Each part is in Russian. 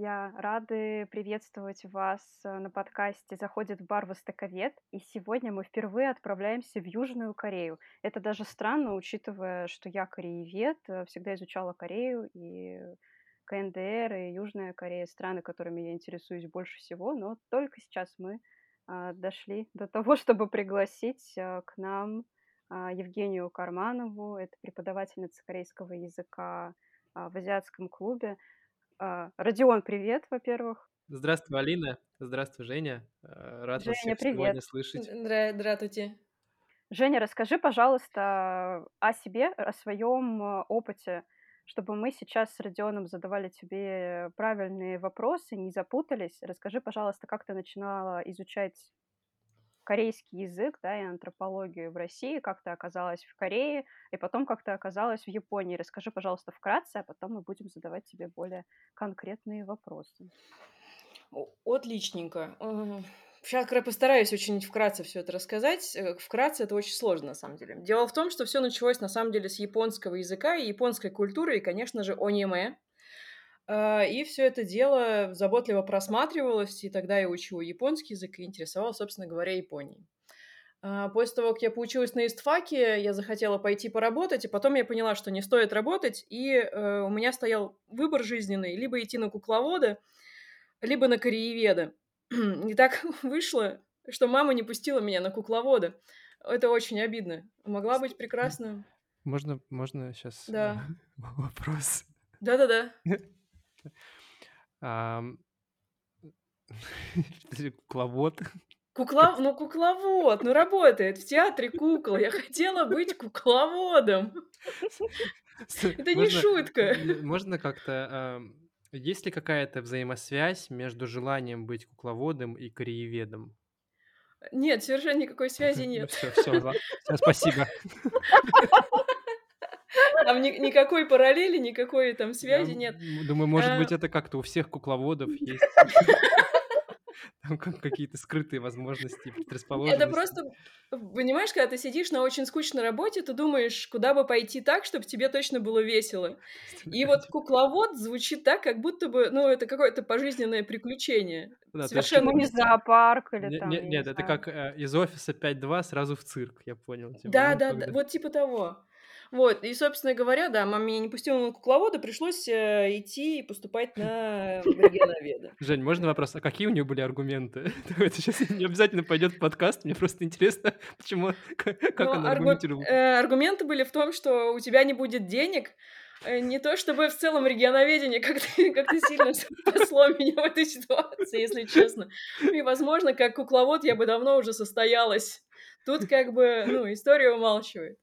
Друзья! Рады приветствовать вас э, на подкасте «Заходит в бар Востоковед». И сегодня мы впервые отправляемся в Южную Корею. Это даже странно, учитывая, что я кореевед, э, всегда изучала Корею, и КНДР, и Южная Корея– страны, которыми я интересуюсь больше всего. Но только сейчас мы а, дошли до того, чтобы пригласить а, к нам а, Евгению Карманову. Это преподавательница корейского языка а, в азиатском клубе. А, Родион, привет, во-первых. Здравствуй, Алина. Здравствуй, Женя. Э, Рад вас Женя, всех сегодня привет. слышать. Здра- Здравствуйте. Женя, расскажи, пожалуйста, о себе, о своем э, опыте, чтобы мы сейчас с Родионом задавали тебе правильные вопросы, не запутались. Расскажи, пожалуйста, как ты начинала изучать корейский язык, да, и антропологию в России, как ты оказалась в Корее, и потом как ты оказалась в Японии. Расскажи, пожалуйста, вкратце, а потом мы будем задавать тебе более конкретные вопросы. Отличненько. Сейчас я постараюсь очень вкратце все это рассказать. Э, Вкратце это очень сложно, на самом деле. Дело в том, что все началось, на самом деле, с японского языка и японской культуры, и, конечно же, аниме. А, И все это дело заботливо просматривалось, и тогда я учила японский язык и интересовалась, собственно говоря, Японией. А, После того, как я поучилась на истфаке, я захотела пойти поработать, и потом я поняла, что не стоит работать, и э, у меня стоял выбор жизненный, либо идти на кукловода, либо на корееведа. И так вышло, что мама не пустила меня на кукловода. Это очень обидно. Могла быть прекрасно. Можно, можно сейчас Да. вопрос? Да-да-да. Ам, Кукловод. Кукла... Ну, кукловод, ну, работает в театре кукол. Я хотела быть кукловодом. Это не шутка. Можно как-то... Есть ли какая-то взаимосвязь между желанием быть кукловодом и корееведом? Нет, совершенно никакой связи Ну нет. все, все, спасибо. Там ни- никакой параллели, никакой там связи Я нет. Думаю, может А. быть, это как-то у всех кукловодов есть там как- какие-то скрытые возможности, предрасположенности. Это просто, понимаешь, когда ты сидишь на очень скучной работе, ты думаешь, куда бы пойти так, чтобы тебе точно было весело. И вот кукловод звучит так, как будто бы, ну, это какое-то пожизненное приключение. Да, Совершенно Почему не зоопарк или Не- там, не- я не Нет, это знаю. как э, из офиса 5.2 сразу в цирк, я понял. типа, Да, ну, да, да, вот типа того. Вот, и, собственно говоря, да, мама меня не пустила на кукловода, пришлось э, идти и поступать на регионоведа. Жень, можно вопрос? А какие у нее были аргументы? Это сейчас не обязательно пойдет в подкаст, мне просто интересно, почему, как Но она аргу- аргументировала. э, аргументы были в том, что у тебя не будет денег, э, не то чтобы в целом регионоведение как-то как сильно спасло меня в этой ситуации, если честно. И, возможно, как кукловод я бы давно уже состоялась. Тут как бы, ну, история умалчивает.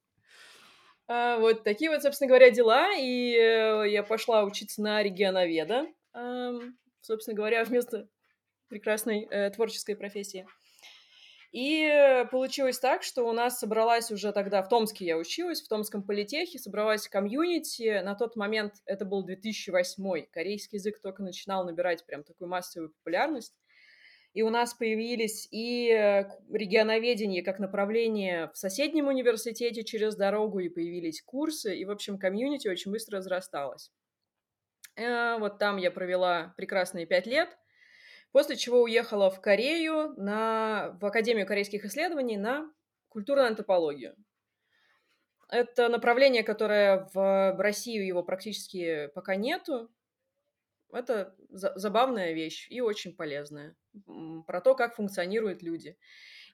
А, вот такие вот, собственно говоря, дела. И э, я пошла учиться на регионоведа, собственно говоря, вместо прекрасной э, творческой профессии. И э, получилось так, что у нас собралась уже тогда, в Томске я училась, в Томском политехе, собралась комьюнити. На тот момент это был 2008 корейский язык только начинал набирать прям такую массовую популярность. И у нас появились и э, регионоведение как направление в соседнем университете через дорогу, и появились курсы, и, в общем, комьюнити очень быстро разрасталось. Э, Вот там я провела прекрасные пять лет, после чего уехала в Корею на, в Академию корейских исследований на культурную антропологию. Это направление, которое в, России его практически пока нету. Это за- забавная вещь и очень полезная. Про то, как функционируют люди.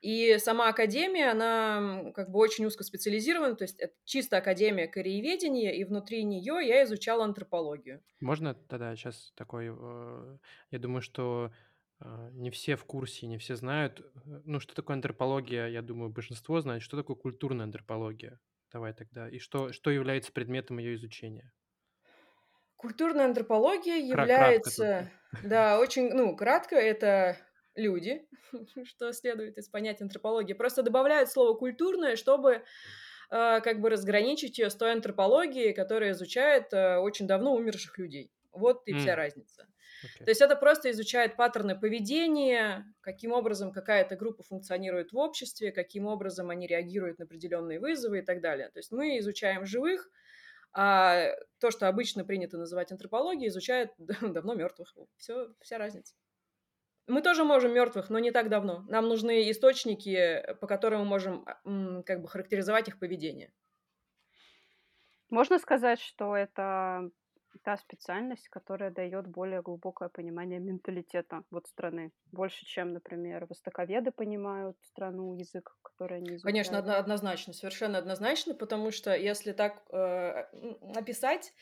И сама академия, она как бы очень узкоспециализирована, то есть это чисто академия корееведения, и внутри нее я изучала антропологию. Можно тогда сейчас такой... э, Я думаю, что э, не все в курсе, не все знают. э, Ну, что такое антропология, я думаю, большинство знает. Что такое культурная антропология? Давай тогда. И что, что является предметом ее изучения? Культурная антропология Кра- кратко является, да, очень, ну, кратко, это люди, что следует из понятия антропологии. Просто добавляют слово культурное, чтобы э, как бы разграничить ее с той антропологией, которая изучает э, очень давно умерших людей. Вот и вся М. разница. Окей. То есть это просто изучает паттерны поведения, каким образом какая-то группа функционирует в обществе, каким образом они реагируют на определенные вызовы и так далее. То есть мы изучаем живых, А то, что обычно принято называть антропологией, изучает давно мертвых. Все, вся разница. Мы тоже можем мертвых, но не так давно. Нам нужны источники, по которым мы можем а, как бы характеризовать их поведение. Можно сказать, что это та специальность, которая дает более глубокое понимание менталитета вот страны. Больше, чем, например, востоковеды понимают страну, язык, который они изучают. Конечно, однозначно, совершенно однозначно, потому что если так э, описать,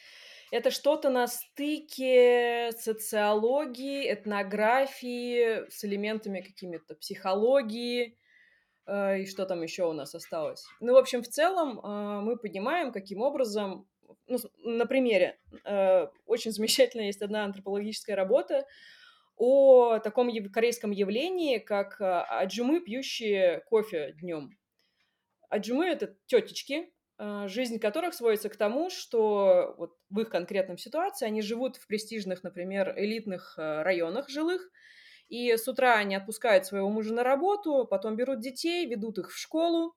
это что-то на стыке социологии, этнографии с элементами какими-то психологии, э, и что там еще у нас осталось. Ну, в общем, в целом э, мы понимаем, каким образом ну, на примере, э, очень замечательно есть одна антропологическая работа о таком корейском явлении, как э, аджумы, пьющие кофе днем. Аджумы — это тетечки, э, жизнь которых сводится к тому, что вот в их конкретном ситуации они живут в престижных, например, элитных э, районах жилых, и с утра они отпускают своего мужа на работу, потом берут детей, ведут их в школу.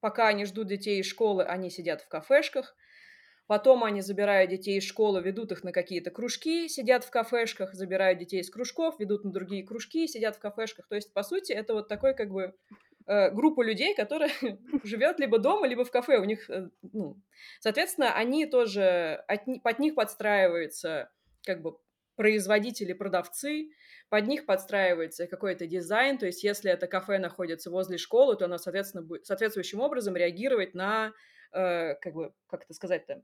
Пока они ждут детей из школы, они сидят в кафешках. Потом они забирают детей из школы, ведут их на какие-то кружки, сидят в кафешках, забирают детей из кружков, ведут на другие кружки, сидят в кафешках. То есть, по сути, это вот такой как бы э, группа людей, которая живет либо дома, либо в кафе. У них, э, ну, соответственно, они тоже от, под них подстраиваются как бы производители, продавцы, под них подстраивается какой-то дизайн, то есть если это кафе находится возле школы, то оно, соответственно, будет соответствующим образом реагировать на, э, как бы, как это сказать-то,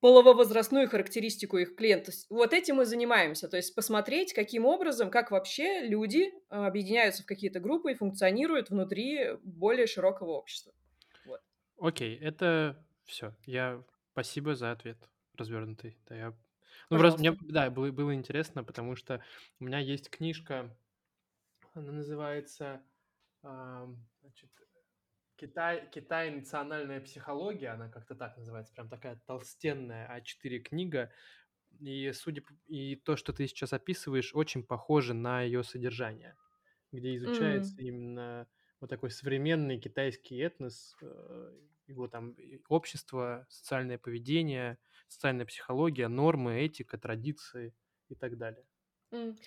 полововозрастную характеристику их клиентов. Вот этим мы занимаемся, то есть посмотреть, каким образом, как вообще люди а, объединяются в какие-то группы и функционируют внутри более широкого общества. Вот. Окей, это все. Я спасибо за ответ развернутый. Да, я... Ну, просто мне, да, было, было интересно, потому что у меня есть книжка, она называется, значит, Китай, Китай национальная психология, она как-то так называется, прям такая толстенная А4 книга. И судя по... и то, что ты сейчас описываешь, очень похоже на ее содержание, где изучается mm. именно вот такой современный китайский этнос, э, его там общество, социальное поведение, социальная психология, нормы, этика, традиции и так далее. Mm.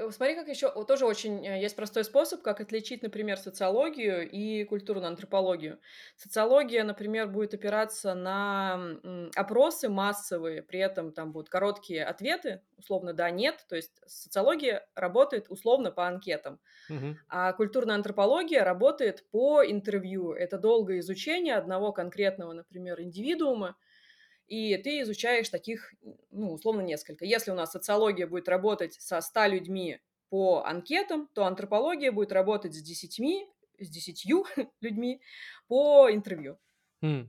Э, смотри, как еще тоже очень э, есть простой способ, как отличить, например, социологию и культурную антропологию. Социология, например, будет опираться на опросы массовые, при этом там будут короткие ответы, условно да, нет. То есть социология работает условно по анкетам, угу. а культурная антропология работает по интервью. Это долгое изучение одного конкретного, например, индивидуума, и ты изучаешь таких, ну, условно, несколько. Если у нас социология будет работать со 100 людьми по анкетам, то антропология будет работать с десятьми, с десятью людьми по интервью. Mm.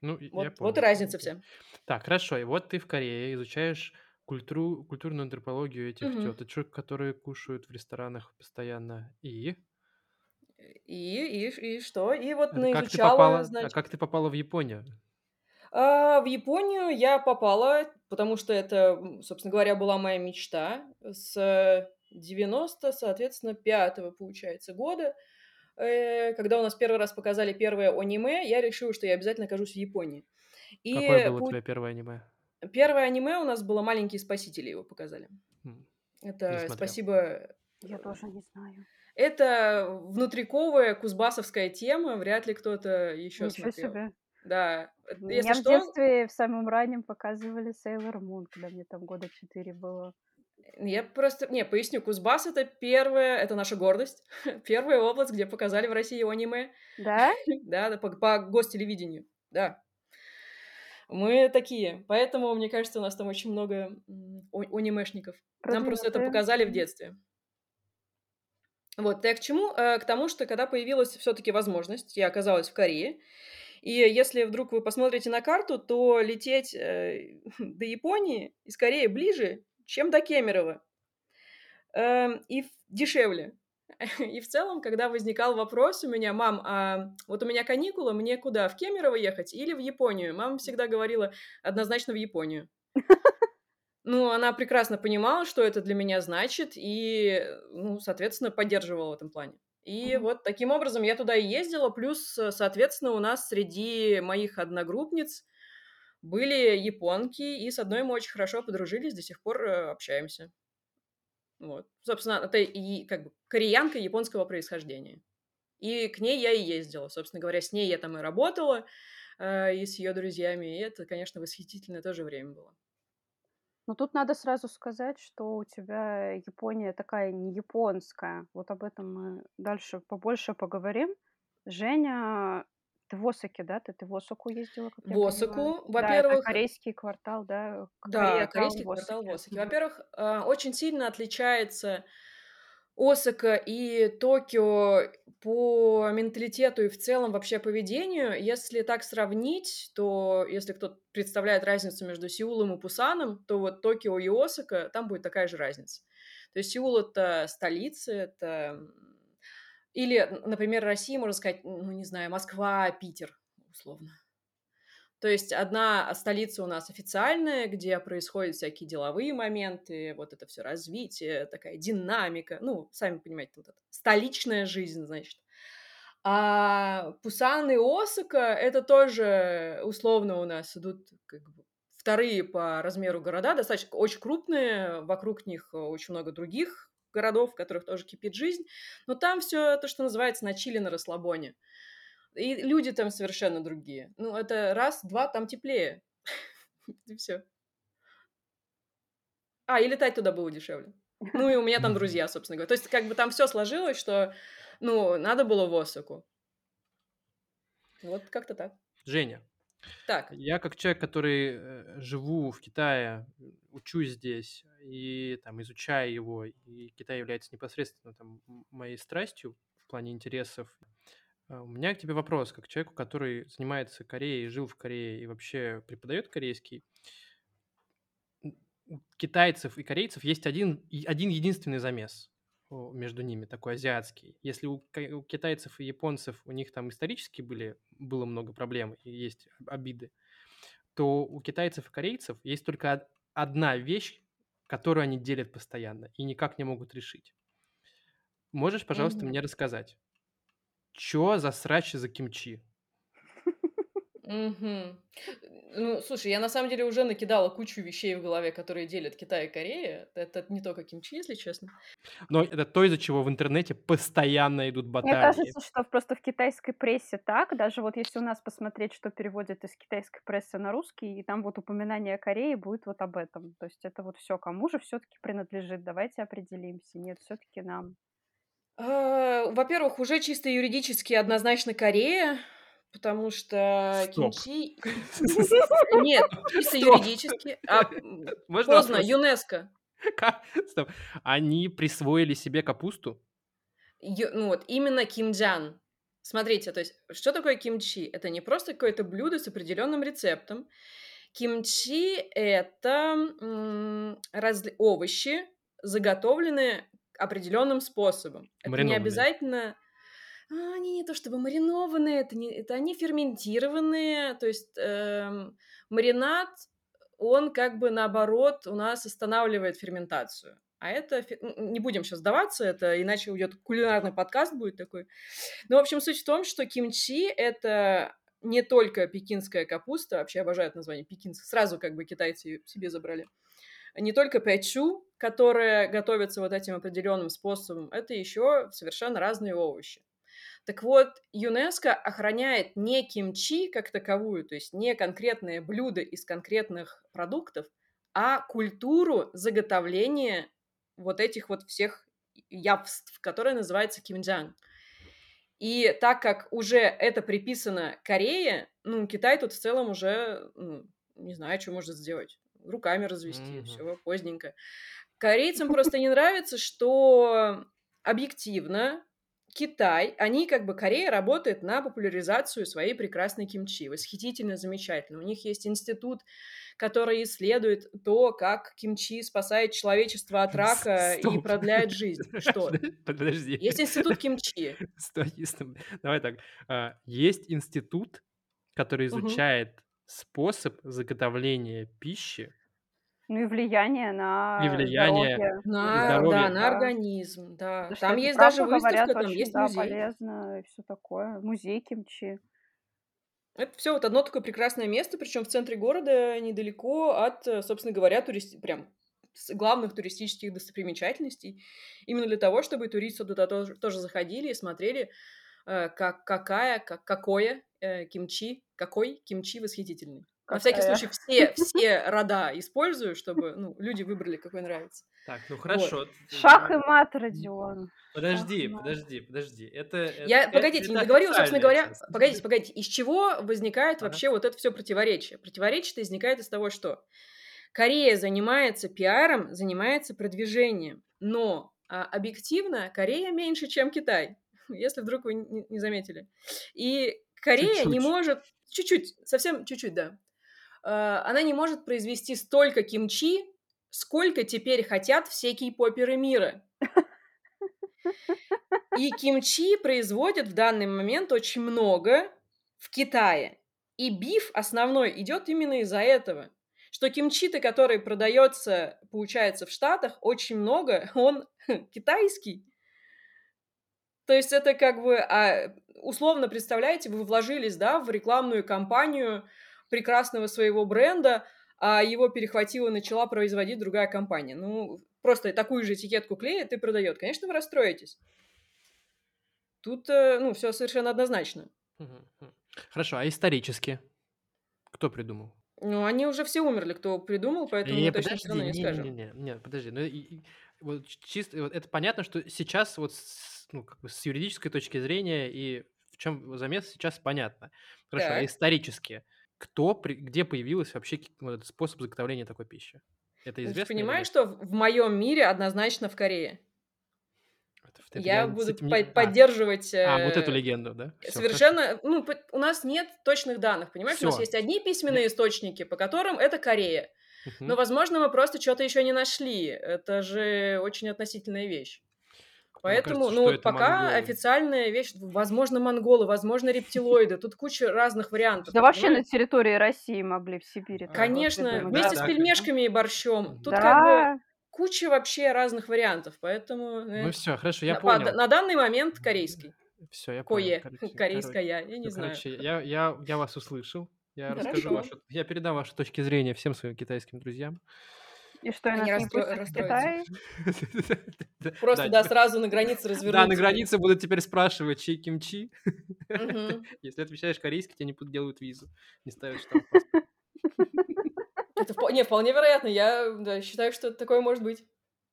Ну, вот, я вот и разница вся. Так, хорошо. И вот ты в Корее изучаешь культуру, культурную антропологию этих угу. теточек, которые кушают в ресторанах постоянно. И? И, и, и что? И вот а как ты попала, значит... А как ты попала в Японию? А, в Японию я попала, потому что это, собственно говоря, была моя мечта с 90, соответственно, 5 получается, года. Э, когда у нас первый раз показали первое аниме, я решила, что я обязательно окажусь в Японии. И Какое было у тебя первое аниме? Первое аниме у нас было «Маленькие спасители», его показали. Хм, это спасибо... Я тоже не знаю. Это внутриковая кузбассовская тема, вряд ли кто-то еще Ничего смотрел. себе. Да, если Меня в детстве в самом раннем показывали Sailor Moon, когда мне там года четыре было. Я просто, не, поясню, Кузбасс это первая, это наша гордость, первая область, где показали в России аниме. Да? да, по, по гостелевидению, да. Мы такие, поэтому, мне кажется, у нас там очень много анимешников. Нам просто это показали в детстве. Вот, я к чему? Э, к тому, что когда появилась все-таки возможность, я оказалась в Корее, и если вдруг вы посмотрите на карту, то лететь э, до Японии и скорее ближе, чем до Кемерово. Э, и дешевле. И в целом, когда возникал вопрос у меня, мам, а вот у меня каникулы, мне куда, в Кемерово ехать или в Японию? Мама всегда говорила однозначно в Японию. Ну, она прекрасно понимала, что это для меня значит, и, ну, соответственно, поддерживала в этом плане. И mm-hmm. вот таким образом я туда и ездила, плюс, э, соответственно, у нас среди моих одногруппниц Были японки, и с одной мы очень хорошо подружились, до сих пор э, общаемся. Вот. Собственно, это и как бы кореянка японского происхождения. И к ней я и ездила. Собственно говоря, с ней я там и работала, э, и с ее друзьями. И это, конечно, восхитительное тоже время было. Но тут надо сразу сказать, что у тебя Япония такая не японская. Вот об этом мы дальше побольше поговорим. Женя, ты в Осаке, да? Ты, ты в Осаку ездила, как В? Осаку, Да, во-первых, корейский квартал, да? да, Корея корейский в квартал в Осаке. Во-первых, э, очень сильно отличается Осака и Токио по менталитету и в целом вообще поведению. Если так сравнить, то если кто-то представляет разницу между Сеулом и Пусаном, то вот Токио и Осака, там будет такая же разница. То есть Сеул — это столица, это... Или, например, Россия, можно сказать, ну, не знаю, Москва, Питер, условно. То есть одна столица у нас официальная, где происходят всякие деловые моменты, вот это все развитие, такая динамика. Ну, сами понимаете, вот это столичная жизнь, значит. А Пусан и Осака это тоже условно у нас идут как бы вторые по размеру города, достаточно очень крупные, вокруг них очень много других городов, в которых тоже кипит жизнь, но там все то, что называется на чили, на расслабоне. И люди там совершенно другие. Ну, это раз, два, там теплее. И все. А, и летать туда было дешевле. Ну, и у меня там друзья, собственно говоря. То есть, как бы там все сложилось, что, ну, надо было в Осаку. Вот как-то так. Женя, Так, я как человек, который э, живу в Китае, учусь здесь и там изучаю его, и Китай является непосредственно там моей страстью в плане интересов. А, У меня к тебе вопрос, как человеку, который занимается Кореей, жил в Корее и вообще преподает корейский. У китайцев и корейцев есть один, и- один единственный замес о, между ними, такой азиатский. Если у, ка- у китайцев и японцев у них там исторически были, было много проблем и есть об- обиды, то у китайцев и корейцев есть только од- одна вещь, которую они делят постоянно и никак не могут решить. Можешь, пожалуйста, Мгм. мне рассказать, что за срач за кимчи? Мгм. Ну, слушай, я на самом деле уже накидала кучу вещей в голове, которые делят Китай и Корея. Это не только кимчи, если честно. Но это то, из-за чего в интернете постоянно идут Мне баталии. кажется, что просто в китайской прессе так, даже вот если у нас посмотреть, что переводят из китайской прессы на русский, и там вот упоминание о Корее будет вот об этом. То есть это вот все кому же все-таки принадлежит? Давайте определимся. Нет, все-таки нам. А, Во-первых, уже чисто юридически однозначно Корея, потому что Стоп. кимчи... Нет, чисто Стоп. юридически. А, Можно поздно, вопрос? ЮНЕСКО. Ка- Стоп. Они присвоили себе капусту? Ю- ну вот, именно кимджан. Смотрите, то есть, что такое кимчи? Это не просто какое-то блюдо с определенным рецептом. Кимчи — это м, овощи, заготовленные определенным способом. Это не обязательно... А, Они не то чтобы маринованные, это, не, это они ферментированные, то есть эм, маринад, он как бы наоборот у нас останавливает ферментацию. А это, не будем сейчас сдаваться, это иначе уйдет кулинарный подкаст будет такой. Ну, в общем, суть в том, что кимчи — это не только пекинская капуста, вообще обожаю это название пекинская, сразу как бы китайцы её себе забрали. Не только пячу, которая готовится вот этим определенным способом, это еще совершенно разные овощи. Так вот, ЮНЕСКО охраняет не кимчи как таковую, то есть не конкретное блюдо из конкретных продуктов, а культуру заготовления вот этих вот всех явств, которые называются кимджан. И так как уже это приписано Корее, ну, Китай тут в целом уже, ну, не знаю, что может сделать. Руками развести, Мгм. все поздненько. Корейцам просто не нравится, что объективно Китай, они как бы, Корея работает на популяризацию своей прекрасной кимчи. Восхитительно, замечательно. У них есть институт, который исследует то, как кимчи спасает человечество от рака и Стоп. продляет жизнь. Что? Подожди. Есть институт кимчи. Стой. Давай так. А, Есть институт, который изучает способ заготовления пищи Ну и влияние на и влияние здоровье. На, здоровье. да, на организм, да. Потому что Там есть даже выставка, говорят, там очень, есть да, музей. полезно и все такое. Музей кимчи. Это все вот одно такое прекрасное место, причем в центре города, недалеко от, э, собственно говоря, турист... прям главных туристических достопримечательностей. Именно для того, чтобы туристы туда тоже, тоже заходили и смотрели, э, как, какая, как, какое э, кимчи, какой кимчи восхитительный. На всякий случай все, все рода использую, чтобы ну, люди выбрали, какой нравится. Так, ну хорошо. Вот. Шах и мат, Родион. Подожди, Шах подожди, подожди. Это, Я, это, погодите, это не договорила, собственно говоря. Часть. Погодите, погодите. Из чего возникает ага. вообще вот это все противоречие? Противоречие возникает из того, что Корея занимается пиаром, занимается продвижением, но а, объективно Корея меньше, чем Китай, если вдруг вы не, не заметили. И Корея чуть-чуть. не может, чуть-чуть, совсем чуть-чуть, да, она не может произвести столько кимчи, сколько теперь хотят все кей-поперы мира. И кимчи производят в данный момент очень много в Китае. И биф основной идет именно из-за этого. Что кимчи-то, который продается, получается, в Штатах, очень много, он китайский. То есть это как бы, а, условно представляете, вы вложились, да, в рекламную кампанию прекрасного своего бренда, а его перехватила и начала производить другая компания. Ну, просто такую же этикетку клеит и продает. Конечно, вы расстроитесь. Тут, э, ну, все совершенно однозначно. Хорошо, а исторически? Кто придумал? Ну, они уже все умерли, кто придумал, поэтому не, мы точно подожди, все равно не, не, скажем. Не, не, не, подожди. Ну, и, вот чисто, вот это понятно, что сейчас вот с, ну, как бы с юридической точки зрения и в чем замес сейчас понятно. Хорошо, а исторически? Кто, при, где появился вообще вот этот способ заготовления такой пищи? Это известно? Ты понимаешь, что в моем мире однозначно в Корее? Это, я, буду по- не... поддерживать... А, а, вот эту легенду, да? Всё, совершенно... Хорошо. Ну, у нас нет точных данных, понимаешь? Всё. У нас есть одни письменные нет. источники, по которым это Корея. Угу. Но, возможно, мы просто что-то еще не нашли. Это же очень относительная вещь. Поэтому, кажется, ну, пока монголы. официальная вещь, возможно, монголы, возможно, рептилоиды, тут куча разных вариантов. Да вообще на территории России могли в Сибири. Конечно, вместе с пельмешками и борщом. Тут как бы куча вообще разных вариантов, поэтому... Э, ну все, хорошо, я понял. На данный момент корейский. Все, я понял. Кое, корейская, я не знаю. Короче, я, я, я вас услышал. Я расскажу вашу, я передам ваши точки зрения всем своим китайским друзьям. И что, они нас не пустят в Китай? Просто, да, сразу на границе развернуться. Да, на границе будут теперь спрашивать, чей кимчи. Если отвечаешь корейский, тебе не делают визу, не ставят штамп Это не, вполне вероятно. Я считаю, что такое может быть.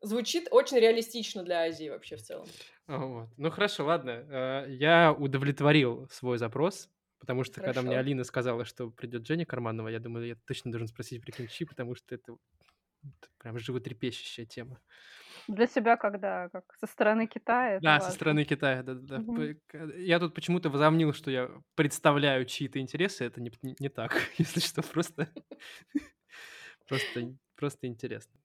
Звучит очень реалистично для Азии вообще в целом. Вот. Ну хорошо, ладно. Э, я удовлетворил свой запрос. Потому что Хорошо. когда мне Алина сказала, что придет Женя Карманова, я думаю, я точно должен спросить про кимчи, потому что это прям животрепещущая тема. Для себя когда? Как со стороны Китая? Да, со стороны Китая, да, да. Угу. Я тут почему-то возомнил, что я представляю чьи-то интересы. Это не, не, не так, если что, просто, просто, просто интересно.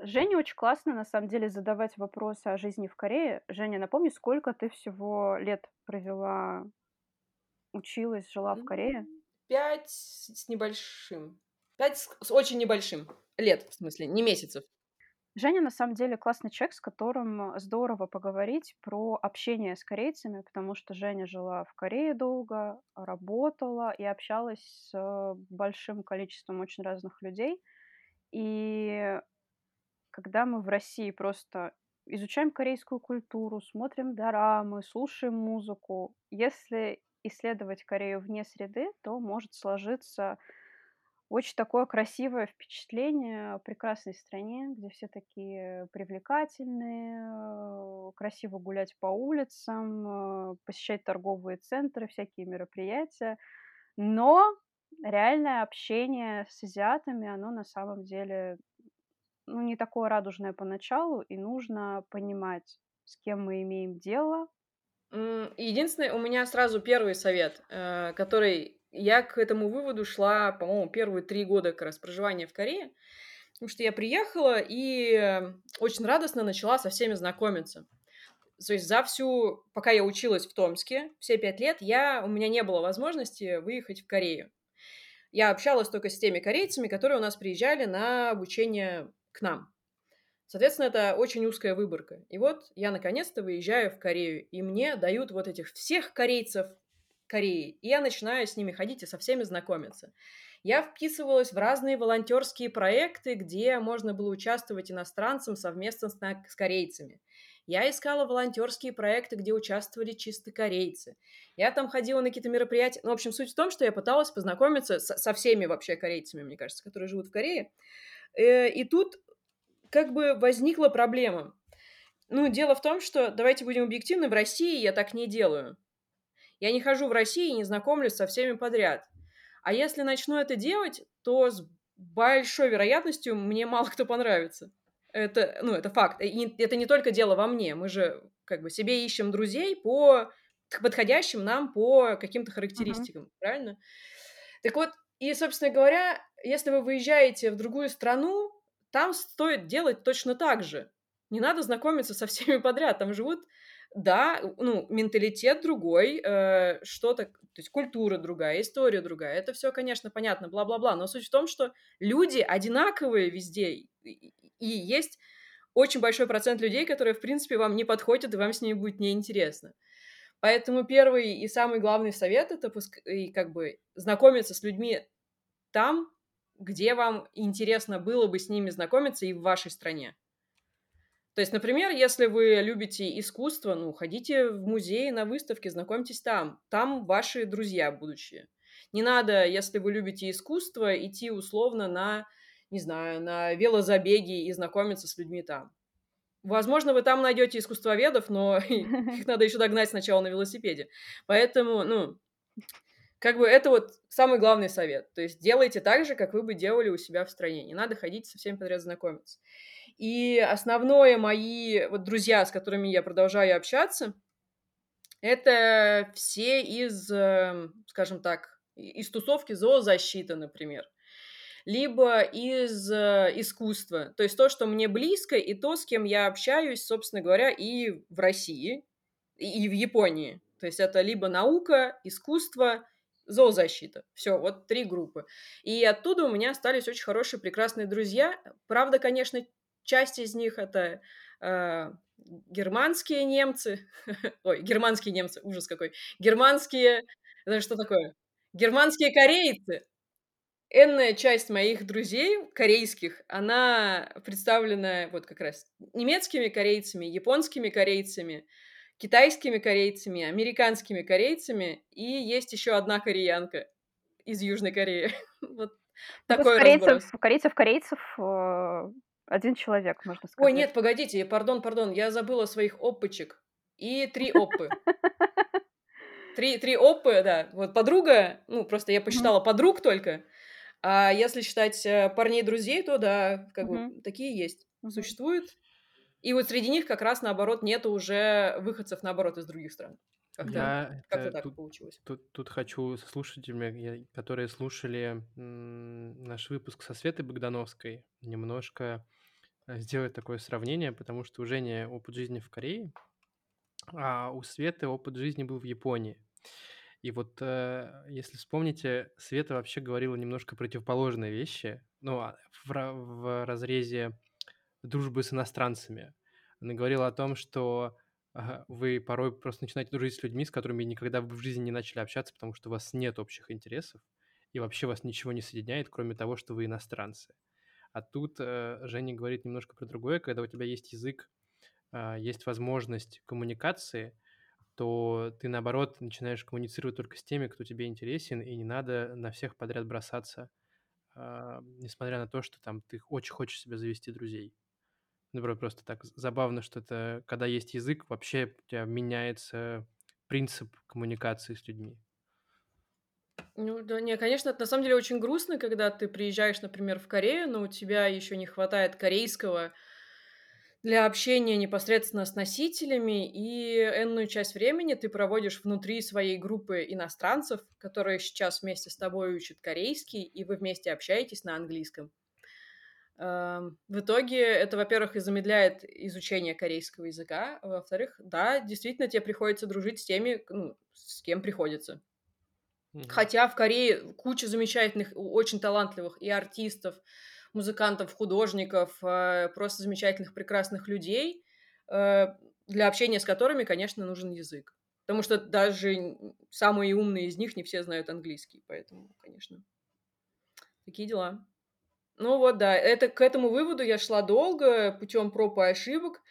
Женя очень классно, на самом деле, задавать вопросы о жизни в Корее. Женя, напомни, сколько ты всего лет провела, училась, жила в Корее? Пять с небольшим. Пять с, с очень небольшим. Лет, в смысле, не месяцев. Женя, на самом деле, классный человек, с которым здорово поговорить про общение с корейцами, потому что Женя жила в Корее долго, работала и общалась с большим количеством очень разных людей. И когда мы в России просто изучаем корейскую культуру, смотрим дорамы, слушаем музыку, если исследовать Корею вне среды, то может сложиться очень такое красивое впечатление о прекрасной стране, где все такие привлекательные, э, красиво гулять по улицам, э, посещать торговые центры, всякие мероприятия. Но реальное общение с азиатами, оно на самом деле ну, не такое радужное поначалу, и нужно понимать, с кем мы имеем дело. Единственное, у меня сразу первый совет, э, который я к этому выводу шла, по-моему, первые три года как раз проживания в Корее, потому что я приехала и очень радостно начала со всеми знакомиться. То есть за всю, пока я училась в Томске, все пять лет, я, у меня не было возможности выехать в Корею. Я общалась только с теми корейцами, которые у нас приезжали на обучение к нам. Соответственно, это очень узкая выборка. И вот я наконец-то выезжаю в Корею, и мне дают вот этих всех корейцев Кореи, и я начинаю с ними ходить и со всеми знакомиться. Я вписывалась в разные волонтерские проекты, где можно было участвовать иностранцам совместно с, с корейцами. Я искала волонтерские проекты, где участвовали чисто корейцы. Я там ходила на какие-то мероприятия. Ну, в общем, суть в том, что я пыталась познакомиться со, со всеми вообще корейцами, мне кажется, которые живут в Корее. Э, и тут как бы возникла проблема. Ну, дело в том, что, давайте будем объективны, в России я так не делаю. Я не хожу в Россию и не знакомлюсь со всеми подряд. А если начну это делать, то с большой вероятностью мне мало кто понравится. Это, ну, это факт. И это не только дело во мне. Мы же как бы себе ищем друзей по подходящим нам по каким-то характеристикам, uh-huh. правильно? Так вот, и, собственно говоря, если вы выезжаете в другую страну, там стоит делать точно так же. Не надо знакомиться со всеми подряд. Там живут, да, ну, менталитет другой, э, что-то, то есть культура другая, история другая. Это все, конечно, понятно, бла-бла-бла. Но суть в том, что люди одинаковые везде. И есть очень большой процент людей, которые, в принципе, вам не подходят, и вам с ними будет неинтересно. Поэтому первый и самый главный совет — это и как бы знакомиться с людьми там, где вам интересно было бы с ними знакомиться и в вашей стране. То есть, например, если вы любите искусство, ну, ходите в музей, на выставки, знакомьтесь там. Там ваши друзья будущие. Не надо, если вы любите искусство, идти условно на не знаю, на велозабеги и знакомиться с людьми там. Возможно, вы там найдете искусствоведов, но их надо еще догнать сначала на велосипеде. Поэтому, ну, как бы это вот самый главный совет. То есть делайте так же, как вы бы делали у себя в стране. Не надо ходить со всеми подряд знакомиться. И основное мои вот друзья, с которыми я продолжаю общаться, это все из, эм, скажем так, из тусовки зоозащиты, например либо из э, искусства. То есть то, что мне близко, и то, с кем я общаюсь, собственно говоря, и в России, и в Японии. То есть это либо наука, искусство, зоозащита. Все, вот три группы. И оттуда у меня остались очень хорошие, прекрасные друзья. Правда, конечно, часть из них это э, германские немцы. Ой, германские немцы, ужас какой. Германские... Это что такое? Германские корейцы энная часть моих друзей корейских, она представлена вот как раз немецкими корейцами, японскими корейцами, китайскими корейцами, американскими корейцами, и есть еще одна кореянка из Южной Кореи. вот ну, такой корейцев, корейцев, корейцев э, один человек, можно сказать. Ой, нет, погодите, пардон, пардон, я забыла своих оппочек. И три оппы. Три, три оппы, да. Вот подруга, ну, просто я посчитала подруг только, а если считать э, парней-друзей, то да, как бы такие есть, существуют. И вот среди них как раз наоборот нету уже выходцев наоборот из других стран. Как-то, Я как-то это, так тут, получилось. тут, тут хочу со слушателями, которые слушали наш выпуск со Светой Богдановской, немножко э, сделать такое сравнение, потому что у Жени опыт жизни в Корее, а у Светы опыт жизни был в Японии. И вот, э, если вспомните, Света вообще говорила немножко противоположные вещи, ну, а, в, в разрезе дружбы с иностранцами. Она говорила о том, что вы порой просто начинаете дружить с людьми, с которыми никогда бы в жизни не начали общаться, потому что у вас нет общих интересов, и вообще вас ничего не соединяет, кроме того, что вы иностранцы. А тут э, Женя говорит немножко про другое, когда у тебя есть язык, э, есть возможность коммуникации – то ты, наоборот, начинаешь коммуницировать только с теми, кто тебе интересен, и не надо на всех подряд бросаться, а, несмотря на то, что там ты очень хочешь себе завести друзей. Например, просто так забавно, что это, когда есть язык, вообще у тебя меняется принцип коммуникации с людьми. Ну да, не, конечно, это на самом деле очень грустно, когда ты приезжаешь, например, в Корею, но у тебя еще не хватает корейского, для общения непосредственно с носителями, и энную часть времени ты проводишь внутри своей группы иностранцев, которые сейчас вместе с тобой учат корейский, и вы вместе общаетесь на английском. Эм, в итоге это, во-первых, и замедляет изучение корейского языка, а во-вторых, да, действительно тебе приходится дружить с теми, ну, с кем приходится. Mm-hmm. Хотя в Корее куча замечательных, очень талантливых и артистов, музыкантов, художников, э, просто замечательных, прекрасных людей, э, для общения с которыми, конечно, нужен язык. Потому что даже самые умные из них не все знают английский, поэтому, конечно, такие дела. Ну вот, да, это к этому выводу я шла долго, путем проб и ошибок.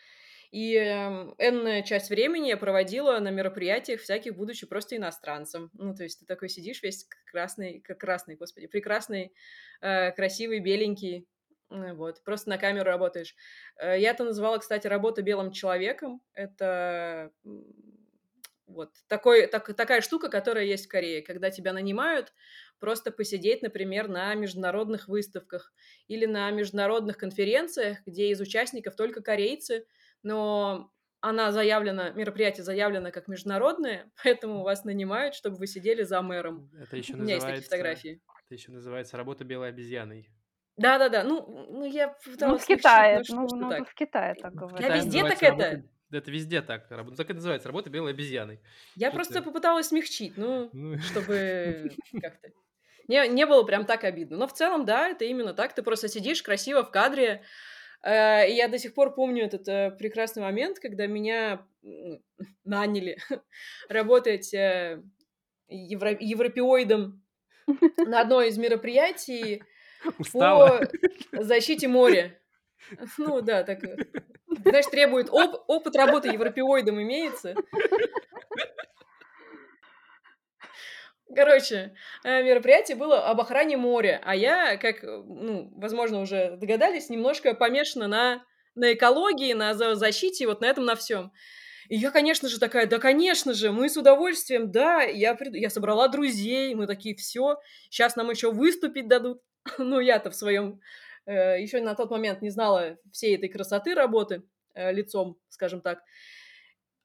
И эм, энная часть времени я проводила на мероприятиях всяких, будучи просто иностранцем. Ну, то есть ты такой сидишь весь красный, как красный, господи, прекрасный, э, красивый, беленький, вот, просто на камеру работаешь. Э, я это называла, кстати, работа белым человеком. Это вот такой, так, такая штука, которая есть в Корее, когда тебя нанимают просто посидеть, например, на международных выставках или на международных конференциях, где из участников только корейцы – но она заявлена, мероприятие заявлено как международное, поэтому вас нанимают, чтобы вы сидели за мэром. Это еще У меня есть такие фотографии. Это еще называется работа белой обезьяной. Да-да-да, ну, ну я пыталась... Ну, в Китае, ну, ну, ну, в Китае так говорят. Я везде так это... Это везде так. Ну, так это называется, работа белой обезьяной. Я Что просто ты? попыталась смягчить, ну, ну... чтобы как-то... Не, не было прям так обидно. Но в целом, да, это именно так. Ты просто сидишь красиво в кадре, Э, и я до сих пор помню этот э, прекрасный момент, когда меня наняли работать э, евро- европеоидом на одно из мероприятий Устала. по защите моря. Ну да, так, знаешь, требует оп- опыт работы европеоидом имеется. Короче, э, мероприятие было об охране моря, а я, как, э, ну, возможно, уже догадались, немножко помешана на, на экологии, на защите, вот на этом, на всем. И я, конечно же, такая, да, конечно же, мы с удовольствием, да, я, прид... я собрала друзей, мы такие, все, сейчас нам еще выступить дадут. ну, я-то в своем, э, еще на тот момент не знала всей этой красоты работы лицом, скажем так.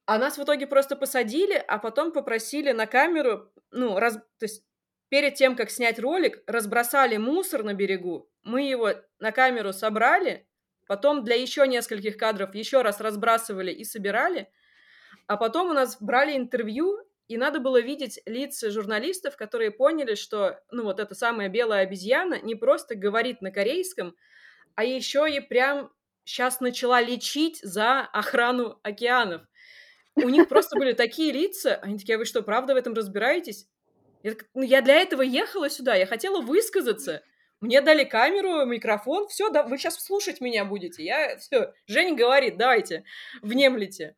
А нас в итоге просто посадили, а потом попросили на камеру, ну, раз, то есть перед тем, как снять ролик, разбросали мусор на берегу, мы его на камеру собрали, потом для еще нескольких кадров еще раз разбрасывали и собирали, а потом у нас брали интервью, и надо было видеть лица журналистов, которые поняли, что, ну, вот эта самая белая обезьяна не просто говорит на корейском, а еще и прям сейчас начала лечить за охрану океанов у них просто были такие лица, они такие, а вы что, правда в этом разбираетесь? Я, так, ну, я для этого ехала сюда, я хотела высказаться. Мне дали камеру, микрофон, все, да, вы сейчас слушать меня будете. Я, все, Женя говорит, давайте, внемлите.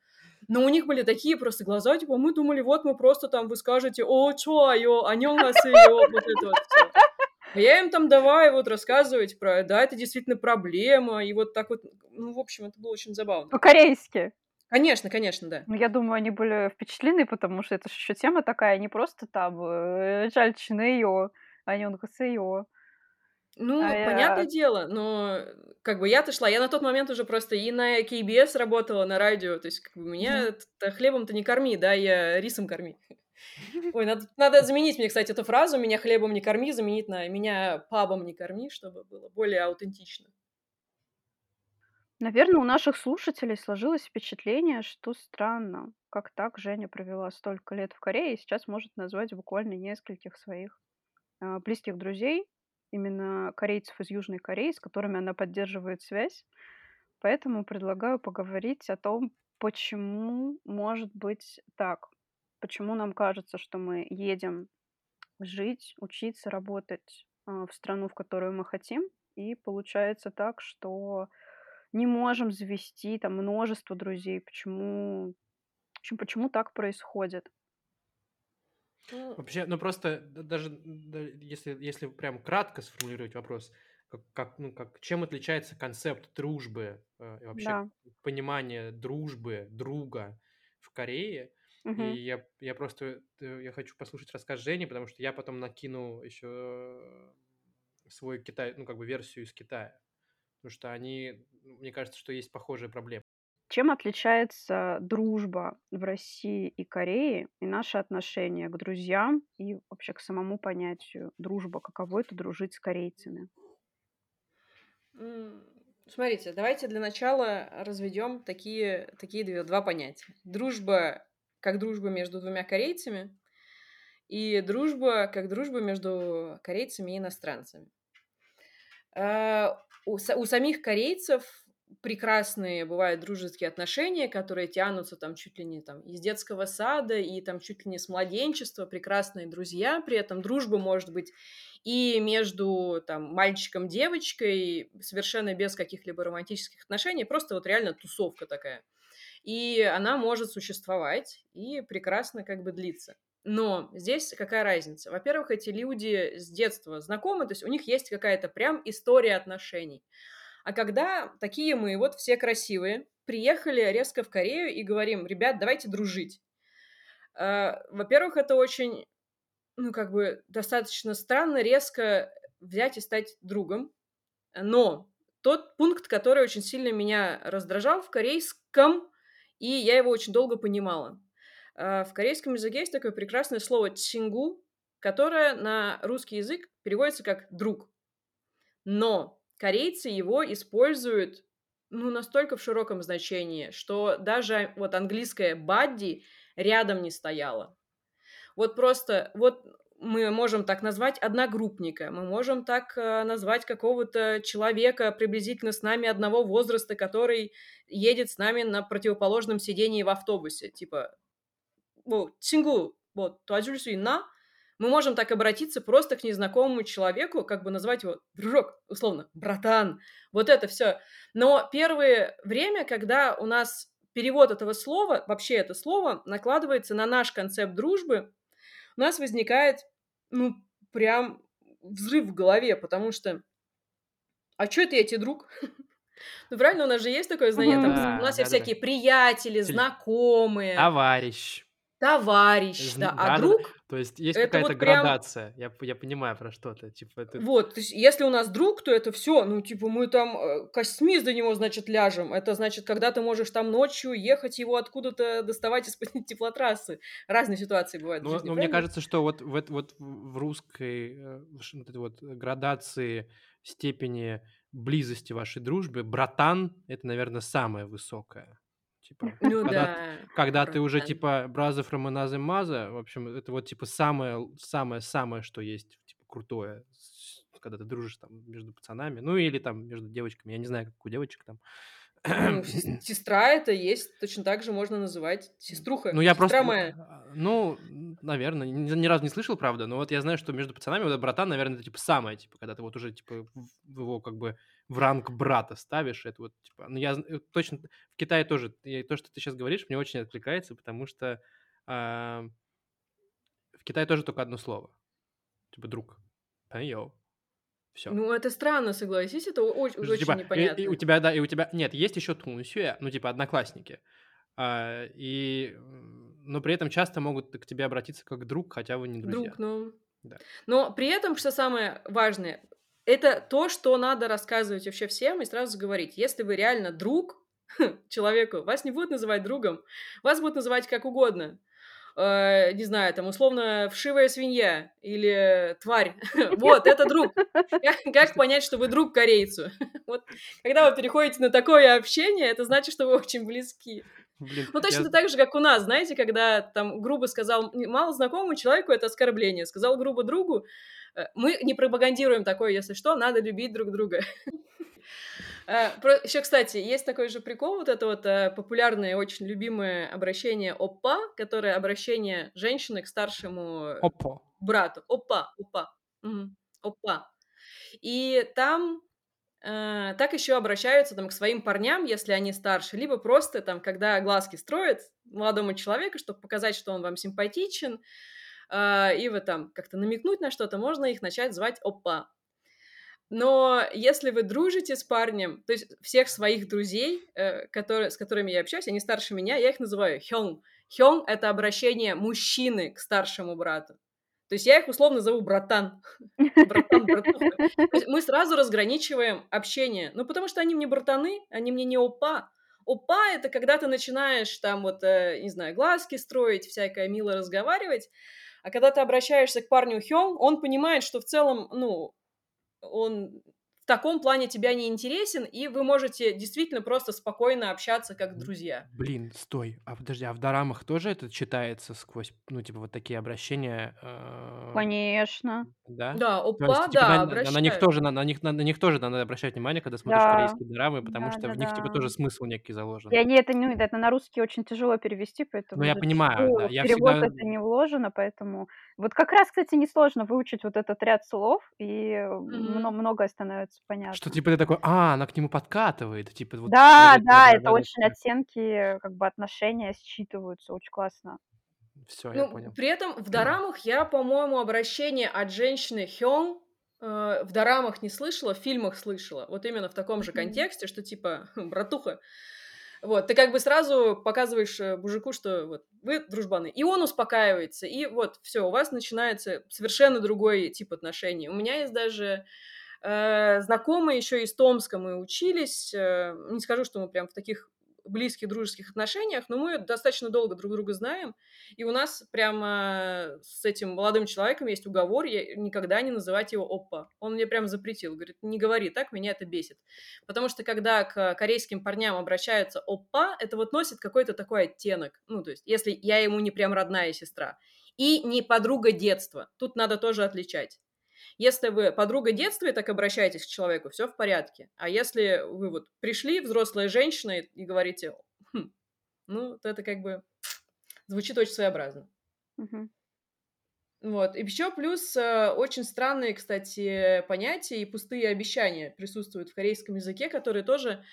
Но у них были такие просто глаза, типа, мы думали, вот мы просто там, вы скажете, о, чё, айо, о нем нас вот это вот все. А я им там давай вот рассказывать про, да, это действительно проблема, и вот так вот, ну, в общем, это было очень забавно. По-корейски. Конечно, конечно, да. Ну, я думаю, они были впечатлены, потому что это же еще тема такая, не просто там э, жальчина ее, а не он ее. Ну, а понятное я... дело, но как бы я-то шла, я на тот момент уже просто и на KBS работала, на радио, то есть как бы меня хлебом-то не корми, да, я рисом корми. Ой, надо, надо заменить мне, кстати, эту фразу «меня хлебом не корми», заменить на «меня пабом не корми», чтобы было более аутентично. Наверное, у наших слушателей сложилось впечатление, что странно, как так Женя провела столько лет в Корее и сейчас может назвать буквально нескольких своих а, близких друзей, именно корейцев из Южной Кореи, с которыми она поддерживает связь. Поэтому предлагаю поговорить о том, почему может быть так. Почему нам кажется, что мы едем жить, учиться, работать а, в страну, в которую мы хотим, и получается так, что не можем завести там множество друзей. Почему, почему, почему так происходит? Ну Вообще, ну просто даже да, если, если прям кратко сформулировать вопрос, как, как, ну, как, чем отличается концепт дружбы э, и вообще Да. понимание дружбы, друга в Корее, и Мгм. я, я просто э, я хочу послушать рассказ Жени, потому что я потом накину еще свой Китай, ну как бы версию из Китая. Потому что они, мне кажется, что есть похожие проблемы. Чем отличается дружба в России и Корее и наше отношение к друзьям и вообще к самому понятию дружба? Каково это дружить с корейцами? Смотрите, давайте для начала разведем такие, такие две, два понятия. Дружба как дружба между двумя корейцами и дружба как дружба между корейцами и иностранцами. У, у самих корейцев прекрасные бывают дружеские отношения, которые тянутся там чуть ли не там из детского сада и там чуть ли не с младенчества, прекрасные друзья, при этом дружба может быть и между там мальчиком, девочкой, совершенно без каких-либо романтических отношений, просто вот реально тусовка такая. И она может существовать и прекрасно как бы длиться. Но здесь какая разница? Во-первых, эти люди с детства знакомы, то есть у них есть какая-то прям история отношений. А когда такие мы, вот все красивые, приехали резко в Корею и говорим, ребят, давайте дружить. Э, во-первых, это очень, ну, как бы достаточно странно резко взять и стать другом. Но тот пункт, который очень сильно меня раздражал в корейском, и я его очень долго понимала. Э, в корейском языке есть такое прекрасное слово «цингу», которое на русский язык переводится как «друг». Но корейцы его используют ну, настолько в широком значении, что даже вот английское «бадди» рядом не стояло. Вот просто, вот мы можем так назвать одногруппника, мы можем так э, назвать какого-то человека приблизительно с нами одного возраста, который едет с нами на противоположном сидении в автобусе, типа, вот, 친구, вот, 도와줄 수 있나? мы можем так обратиться просто к незнакомому человеку, как бы назвать его дружок, условно, братан, вот это все. Но первое время, когда у нас перевод этого слова, вообще это слово, накладывается на наш концепт дружбы, у нас возникает, ну, прям взрыв в голове, потому что а что это я тебе друг? Ну, правильно, у нас же есть такое знание, там, Да, у нас да, есть да. всякие приятели, знакомые, Товарищ. товарищ, да, Зн- а да-да-да. друг То есть есть Это какая-то вот прям- градация. Я, п- я понимаю про что-то. Типа, это... Вот, то есть, если у нас друг, то это все, ну, типа, мы там э, костьми за него, значит, ляжем. Это значит, когда ты можешь там ночью ехать его откуда-то доставать из-под теплотрассы. Разные ситуации бывают в Ну, жизни, ну, мне правильно? кажется, что вот, в, эт- вот в в русской э, ш- вот этой вот градации степени близости вашей дружбы братан — это, наверное, самое высокое. Типа, Ну когда, да. когда ты уже типа from another mother, в общем, это вот типа самое, самое, самое, что есть, типа крутое, когда ты дружишь там между пацанами, ну или там между девочками, я не знаю, как у девочек там. Ну, сес- сестра это есть, точно так же можно называть. Сеструха, Ну, я сестра просто, ну, моя. а, ну, наверное, ни, ни разу не слышал, правда, но вот я знаю, что между пацанами вот братан, наверное, это типа самое, типа, когда ты вот уже типа его как бы в ранг брата ставишь, это вот типа, ну я э, точно в Китае тоже, и то, что ты сейчас говоришь, мне очень откликается, потому что а, в Китае тоже только одно слово, типа друг, паньё, все. Ну, это странно, согласись, это о- оч- очень Типа, и, и непонятно. у тебя, да, и у тебя, нет, есть еще тунсюэ, ну, типа, одноклассники. А, и, но при этом часто могут к тебе обратиться как друг, хотя вы не друзья. Друг, ну. Да. Но при этом, что самое важное, это то, что надо рассказывать вообще всем и сразу говорить. Если вы реально друг человеку, вас не будут называть другом, вас будут называть как угодно. Э, не знаю, там, условно, вшивая свинья или тварь. Вот, это друг. Как, понять, что вы друг корейцу? Вот, когда вы переходите на такое общение, это значит, что вы очень близки. Блин, Ну, точно я- так же, как у нас, знаете, когда там грубо сказал мало знакомому человеку, это оскорбление. Сказал грубо другу, мы не пропагандируем такое, если что, надо любить друг друга. Еще, кстати, есть такой же прикол, вот это вот э, популярное, очень любимое обращение «опа», которое обращение женщины к старшему Опа. брату. «Опа», «опа». «опа». И там э, так еще обращаются там к своим парням, если они старше, либо просто там, когда глазки строят молодому человеку, чтобы показать, что он вам симпатичен, э, и вы там как-то намекнуть на что-то, можно их начать звать опа. Но если вы дружите с парнем, то есть всех своих друзей, э, которые, с которыми я общаюсь, они старше меня, я их называю хён. Хён — это обращение мужчины к старшему брату. То есть я их условно зову братан. Братан, братуха. Мы сразу разграничиваем общение. Ну, потому что они мне братаны, они мне не опа. Опа — это когда ты начинаешь там вот, э, не знаю, глазки строить, всякое мило разговаривать. А когда ты обращаешься к парню Хён, он понимает, что в целом, ну, он таком плане тебя не интересен, и вы можете действительно просто спокойно общаться как друзья. Блин, стой, а подожди, а в дорамах тоже это читается сквозь, ну, типа, вот такие обращения? э, Конечно. Да? Да, То есть, опа, типа, да, на, на- на них тоже, на, на них, на, на них тоже надо обращать внимание, когда смотришь Да, корейские дорамы, потому да, что да, в них, типа, да. тоже смысл некий И заложен. они это, ну, это на русский очень тяжело перевести, Ну, поэтому я понимаю, да, я перевод всегда... это не вложено, поэтому вот как раз, кстати, несложно выучить вот этот ряд слов, и мно- Мгм. многое становится Что, понятно. типа, ты такой, а, она к нему подкатывает, типа, вот, Да, да, да, это очень оттенки, как бы отношения считываются, очень классно. Все, я Ну, понял. при этом в дорамах я, по-моему, обращение от женщины хён э, в дорамах не слышала, в фильмах слышала. Вот именно в таком же контексте, что типа, братуха, вот, ты как бы сразу показываешь э, мужику, что вот вы дружбаны. И он успокаивается, и вот все, у вас начинается совершенно другой тип отношений. У меня есть даже знакомые еще из Томска мы учились. э, не скажу, что мы прям в таких близких дружеских отношениях, но мы достаточно долго друг друга знаем. И у нас прямо с этим молодым человеком есть уговор я никогда не называть его оппа. Он мне прям запретил. Говорит, не говори так, меня это бесит. Потому что когда к корейским парням обращаются оппа, это вот носит какой-то такой оттенок. Ну, то есть, если я ему не прям родная сестра. И не подруга детства. Тут надо тоже отличать. Если вы подруга детства и так обращаетесь к человеку, все в порядке. А если вы вот пришли, взрослая женщина, и, говорите, «Хм, ну, то это как бы звучит очень своеобразно. Вот. И еще плюс э, очень странные, кстати, понятия и пустые обещания присутствуют в корейском языке, которые тоже,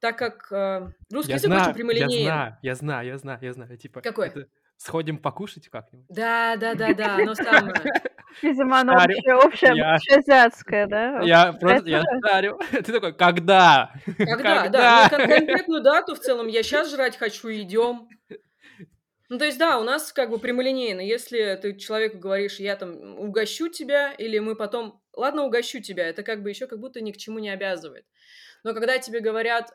так как э, русский Я язык очень знаю, я знаю, я знаю, я знаю, я знаю. Типа, Какой? это сходим покушать как-нибудь? Да, да, да, да, оно самое. Видимо, оно Шарю. общее, общее, общеазиатское, да? Я просто, я шарю. Ты такой, когда? Когда, да, ну, кон- конкретную дату в целом, я сейчас жрать хочу, идем. Ну, то есть, да, у нас как бы прямолинейно. Если ты человеку говоришь, я там угощу тебя, или мы потом, ладно, угощу тебя, это как бы еще как будто ни к чему не обязывает. Но когда тебе говорят,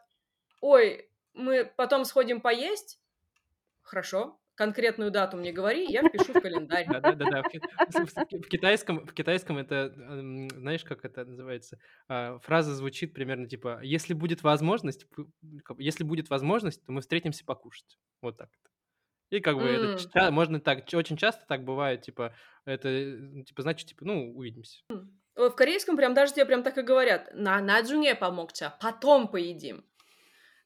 ой, мы потом сходим поесть, хорошо, конкретную дату мне говори, я впишу в календарь. Да, да, да, да. В ки- в- В китайском, в китайском это, знаешь, как это называется? А, Фраза звучит примерно типа: "Если будет возможность, если будет возможность, то мы встретимся покушать". Вот так. И как бы это М. ча- можно так, очень часто так бывает, типа это, типа значит, типа, ну увидимся. В корейском прям даже тебе прям так и говорят. На наджуне помогча, потом поедим.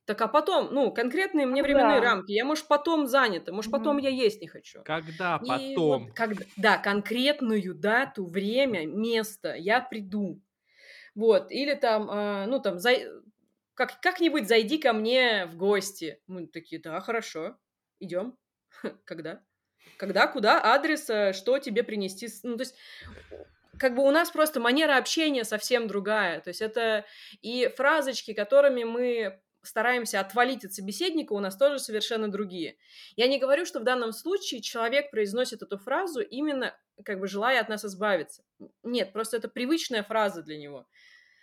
Так а потом, ну, конкретные мне Ну временные да. рамки. Я, может, потом занята, может, потом Мгм. я есть не хочу. Когда И потом? вот когда- да, конкретную дату, время, место я приду. Вот, или там, э, ну, там, зай- как, как-нибудь зайди ко мне в гости. Мы такие, да, хорошо, идем. Когда? Когда, куда, адрес, э, что тебе принести. Ну, то есть, как бы у нас просто манера общения совсем другая. То есть это и фразочки, которыми мы стараемся отвалить от собеседника, у нас тоже совершенно другие. Я не говорю, что в данном случае человек произносит эту фразу именно как бы желая от нас избавиться. Нет, просто это привычная фраза для него.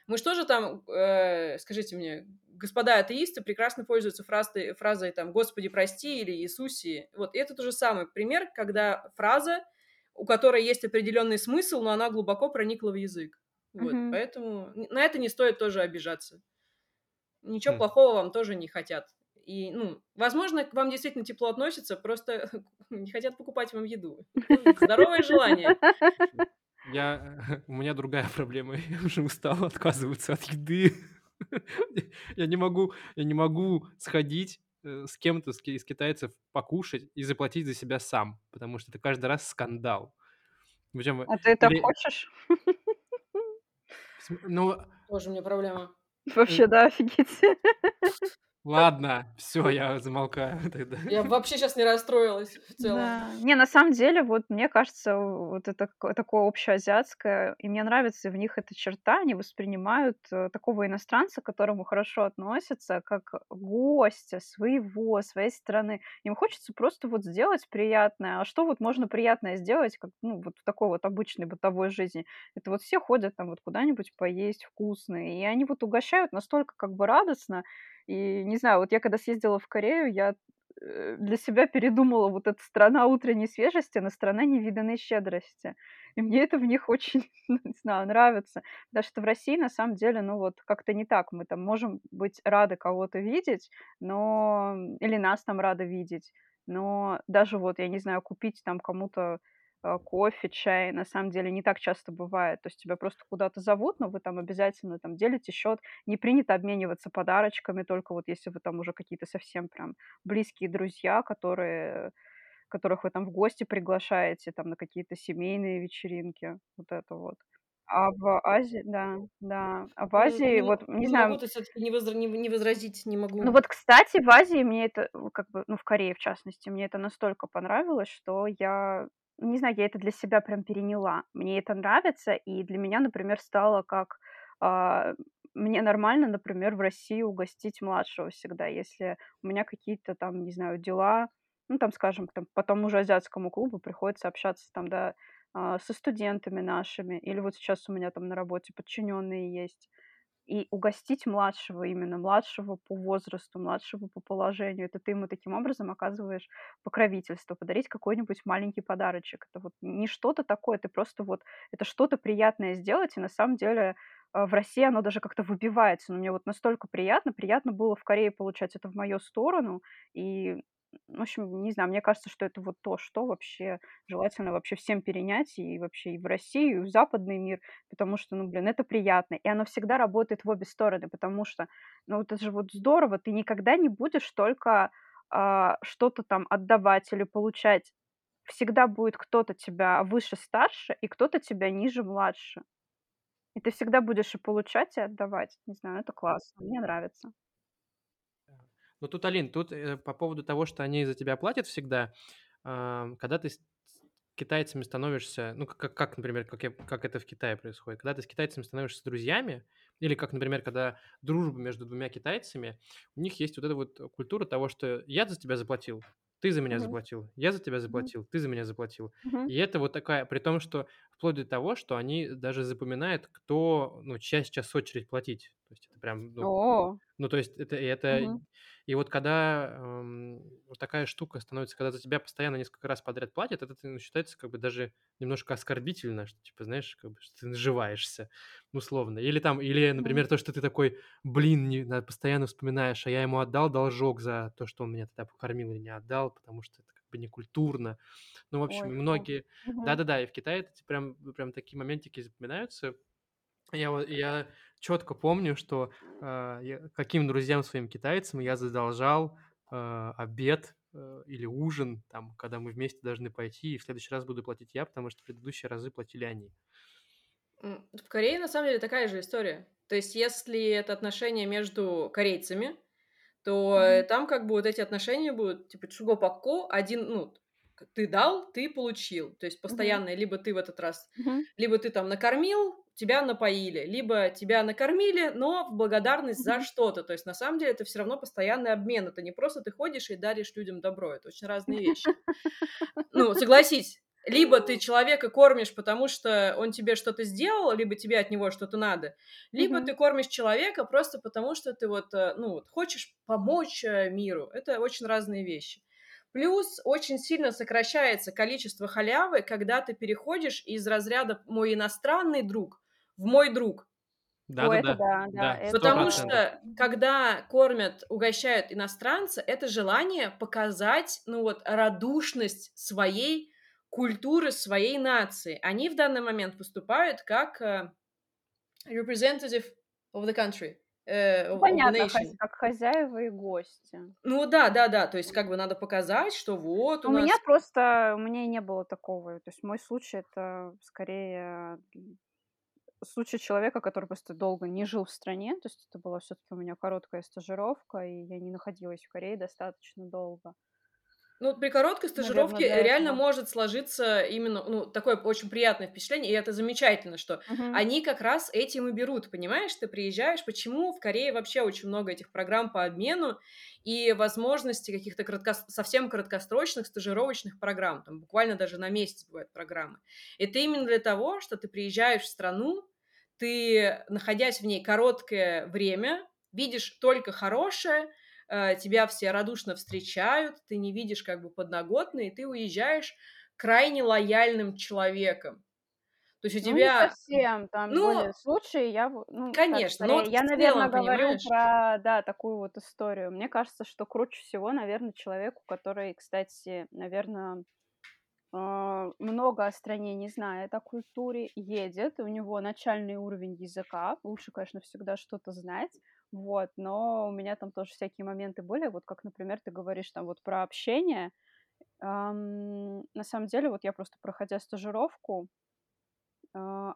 Мы что же там, э, скажите мне, господа атеисты прекрасно пользуются фразой, фразой там «Господи, прости» или «Иисусе». Вот и это тот же самый пример, когда фраза, у которой есть определенный смысл, но она глубоко проникла в язык. Вот, Мгм. поэтому на это не стоит тоже обижаться. Ничего Хм. плохого вам тоже не хотят. И, ну, возможно, к вам действительно тепло относятся, просто не хотят покупать вам еду. Здоровое желание. Я, у меня другая проблема. Я уже устал отказываться от еды. Я не могу, я не могу сходить э, с кем-то из китайцев покушать и заплатить за себя сам, потому что это каждый раз скандал. Причем, А ты так или- хочешь? ну, Тоже у меня проблема. Вообще, да, офигеть. Ладно, все, я замолкаю тогда. Я вообще сейчас не расстроилась в целом. Да. Не, на самом деле, вот мне кажется, вот это ко- такое общеазиатское, и мне нравится в них эта черта, они воспринимают э, такого иностранца, к которому хорошо относятся, как гостя своего, своей страны. Им хочется просто вот сделать приятное. А что вот можно приятное сделать, как, ну, вот в такой вот обычной бытовой жизни? Это вот все ходят там вот куда-нибудь поесть вкусно, и они вот угощают настолько как бы радостно, и не знаю, вот я когда съездила в Корею, я э, для себя передумала вот эта страна утренней свежести на страна невиданной щедрости. И мне это в них очень, ну, не знаю, нравится. Потому что в России, на самом деле, ну вот как-то не так. Мы там можем быть рады кого-то видеть, но или нас там рады видеть. Но даже вот, я не знаю, купить там кому-то э, кофе, чай, на самом деле не так часто бывает. То есть тебя просто куда-то зовут, но вы там обязательно там делите счет. Не принято обмениваться подарочками, только вот если вы там уже какие-то совсем прям близкие друзья, которые которых вы там в гости приглашаете, там на какие-то семейные вечеринки, вот это вот. А в Азии, да, да, а в Азии, не вот, не не могу знаю, тут всё-таки не возра не не возразить не ну могу. вот, кстати, в Азии мне это, как бы, ну, в Корее, в частности, мне это настолько понравилось, что я, не знаю, я это для себя прям переняла. Мне это нравится, и для меня, например, стало как, а, мне нормально, например, в России угостить младшего всегда, если у меня какие-то там, не знаю, дела, ну, там, скажем, там, по тому азиатскому клубу приходится общаться там, да, а, со студентами нашими, или вот сейчас у меня там на работе подчиненные есть. И угостить младшего, именно младшего по возрасту, младшего по положению, это ты ему таким образом оказываешь покровительство, подарить какой-нибудь маленький подарочек. Это вот не что-то такое, ты просто вот это что-то приятное сделать, и на самом деле а, в России оно даже как-то выбивается. Но мне вот настолько приятно, приятно было в Корее получать это в мою сторону, и в общем, не знаю, мне кажется, что это вот то, что вообще желательно вообще всем перенять и вообще и в Россию, и в западный мир, потому что, ну, блин, это приятно. И оно всегда работает в обе стороны, потому что, ну, это же вот здорово, ты никогда не будешь только а, что-то там отдавать или получать. Всегда будет кто-то тебя выше, старше, и кто-то тебя ниже, младше. И ты всегда будешь и получать, и отдавать. Не знаю, это классно, мне нравится. Ну тут, Алин, тут э, по поводу того, что они за тебя платят всегда, ам, когда ты с китайцами становишься, ну, как, как, например, как, я- как это в Китае происходит, когда ты с китайцами становишься друзьями, или как, например, когда дружба между двумя китайцами, у них есть вот эта вот культура того, что я за тебя заплатил, ты за меня Мгм, заплатил, я за тебя заплатил, ты за меня заплатил. мгм. И это вот такая, при том, что вплоть до того, что они даже запоминают, кто, ну, чья сейчас очередь платить. То есть это прям, ну, ну, то есть это это мгм, и вот когда, ам, вот такая штука становится, когда за тебя постоянно несколько раз подряд платят, это ну, считается как бы даже немножко оскорбительно, что типа, знаешь, как бы, что ты наживаешься, условно. Или там, или, например, то, что ты такой: "Блин, не постоянно вспоминаешь, а я ему отдал должок за то, что он меня тогда покормил или не отдал, потому что это некультурно". Ну, в общем, ой, многие да-да-да, и в Китае эти прям прям такие моментики запоминаются. Я вот я четко помню, что, а, я каким друзьям своим китайцам я задолжал, а, обед, э, или ужин, там, когда мы вместе должны пойти, и в следующий раз буду платить я, потому что в предыдущие разы платили они. В Корее на самом деле такая же история. То есть если это отношения между корейцами, то, Мгм. там как бы вот эти отношения будут типа чуго-пако, один, ну, ты дал, ты получил. То есть Мгм. постоянно либо ты в этот раз, Мгм. либо ты там накормил, тебя напоили, либо тебя накормили, но в благодарность за Мгм. что-то. То есть на самом деле это все равно постоянный обмен. Это не просто ты ходишь и даришь людям добро. Это очень разные вещи. Ну, согласись, либо ты человека кормишь, потому что он тебе что-то сделал, либо тебе от него что-то надо, либо Мгм. ты кормишь человека просто потому, что ты вот, э, ну, вот хочешь помочь э, миру. Это очень разные вещи. Плюс очень сильно сокращается количество халявы, когда ты переходишь из разряда «мой иностранный друг» в «мой друг». О, это Да-да-да, да, да, да, Потому это что, когда кормят, угощают иностранца, это желание показать, ну вот, радушность своей культуры, своей нации. Они в данный момент выступают как э, representative of the country, э, of of the понятно, nation. как хозяева и гости. Ну да, да, да, то есть как бы надо показать, что вот у У меня нас просто у меня не было такого. То есть мой случай- это скорее, м, случай человека, который просто долго не жил в стране. То есть это была все таки у меня короткая стажировка, и я не находилась в Корее достаточно долго. Ну, при короткой Наверное, стажировке для реально этого. может сложиться именно, ну, такое очень приятное впечатление, и это замечательно, что Мгм. они как раз этим и берут, понимаешь? Ты приезжаешь, почему в Корее вообще очень много этих программ по обмену и возможности каких-то краткос- совсем краткосрочных стажировочных программ, там буквально даже на месяц бывают программы. Это именно для того, что ты приезжаешь в страну, ты, находясь в ней короткое время, видишь только хорошее, тебя все радушно встречают, ты не видишь как бы подноготные, и ты уезжаешь крайне лояльным человеком. То есть у Ну, не тебя... совсем, там Ну, были случаи, я, ну, так, конечно, но вот я, наверное, целом, говорю понимаешь? про, да, такую вот историю. Мне кажется, что круче всего, наверное, человеку, который, кстати, наверное, а, много о стране не знает, о культуре, едет, у него начальный уровень языка, лучше, конечно, всегда что-то знать, вот, но у меня там тоже всякие моменты были, вот как, например, ты говоришь там вот про общение, Ам, на самом деле, вот я просто проходя стажировку, м,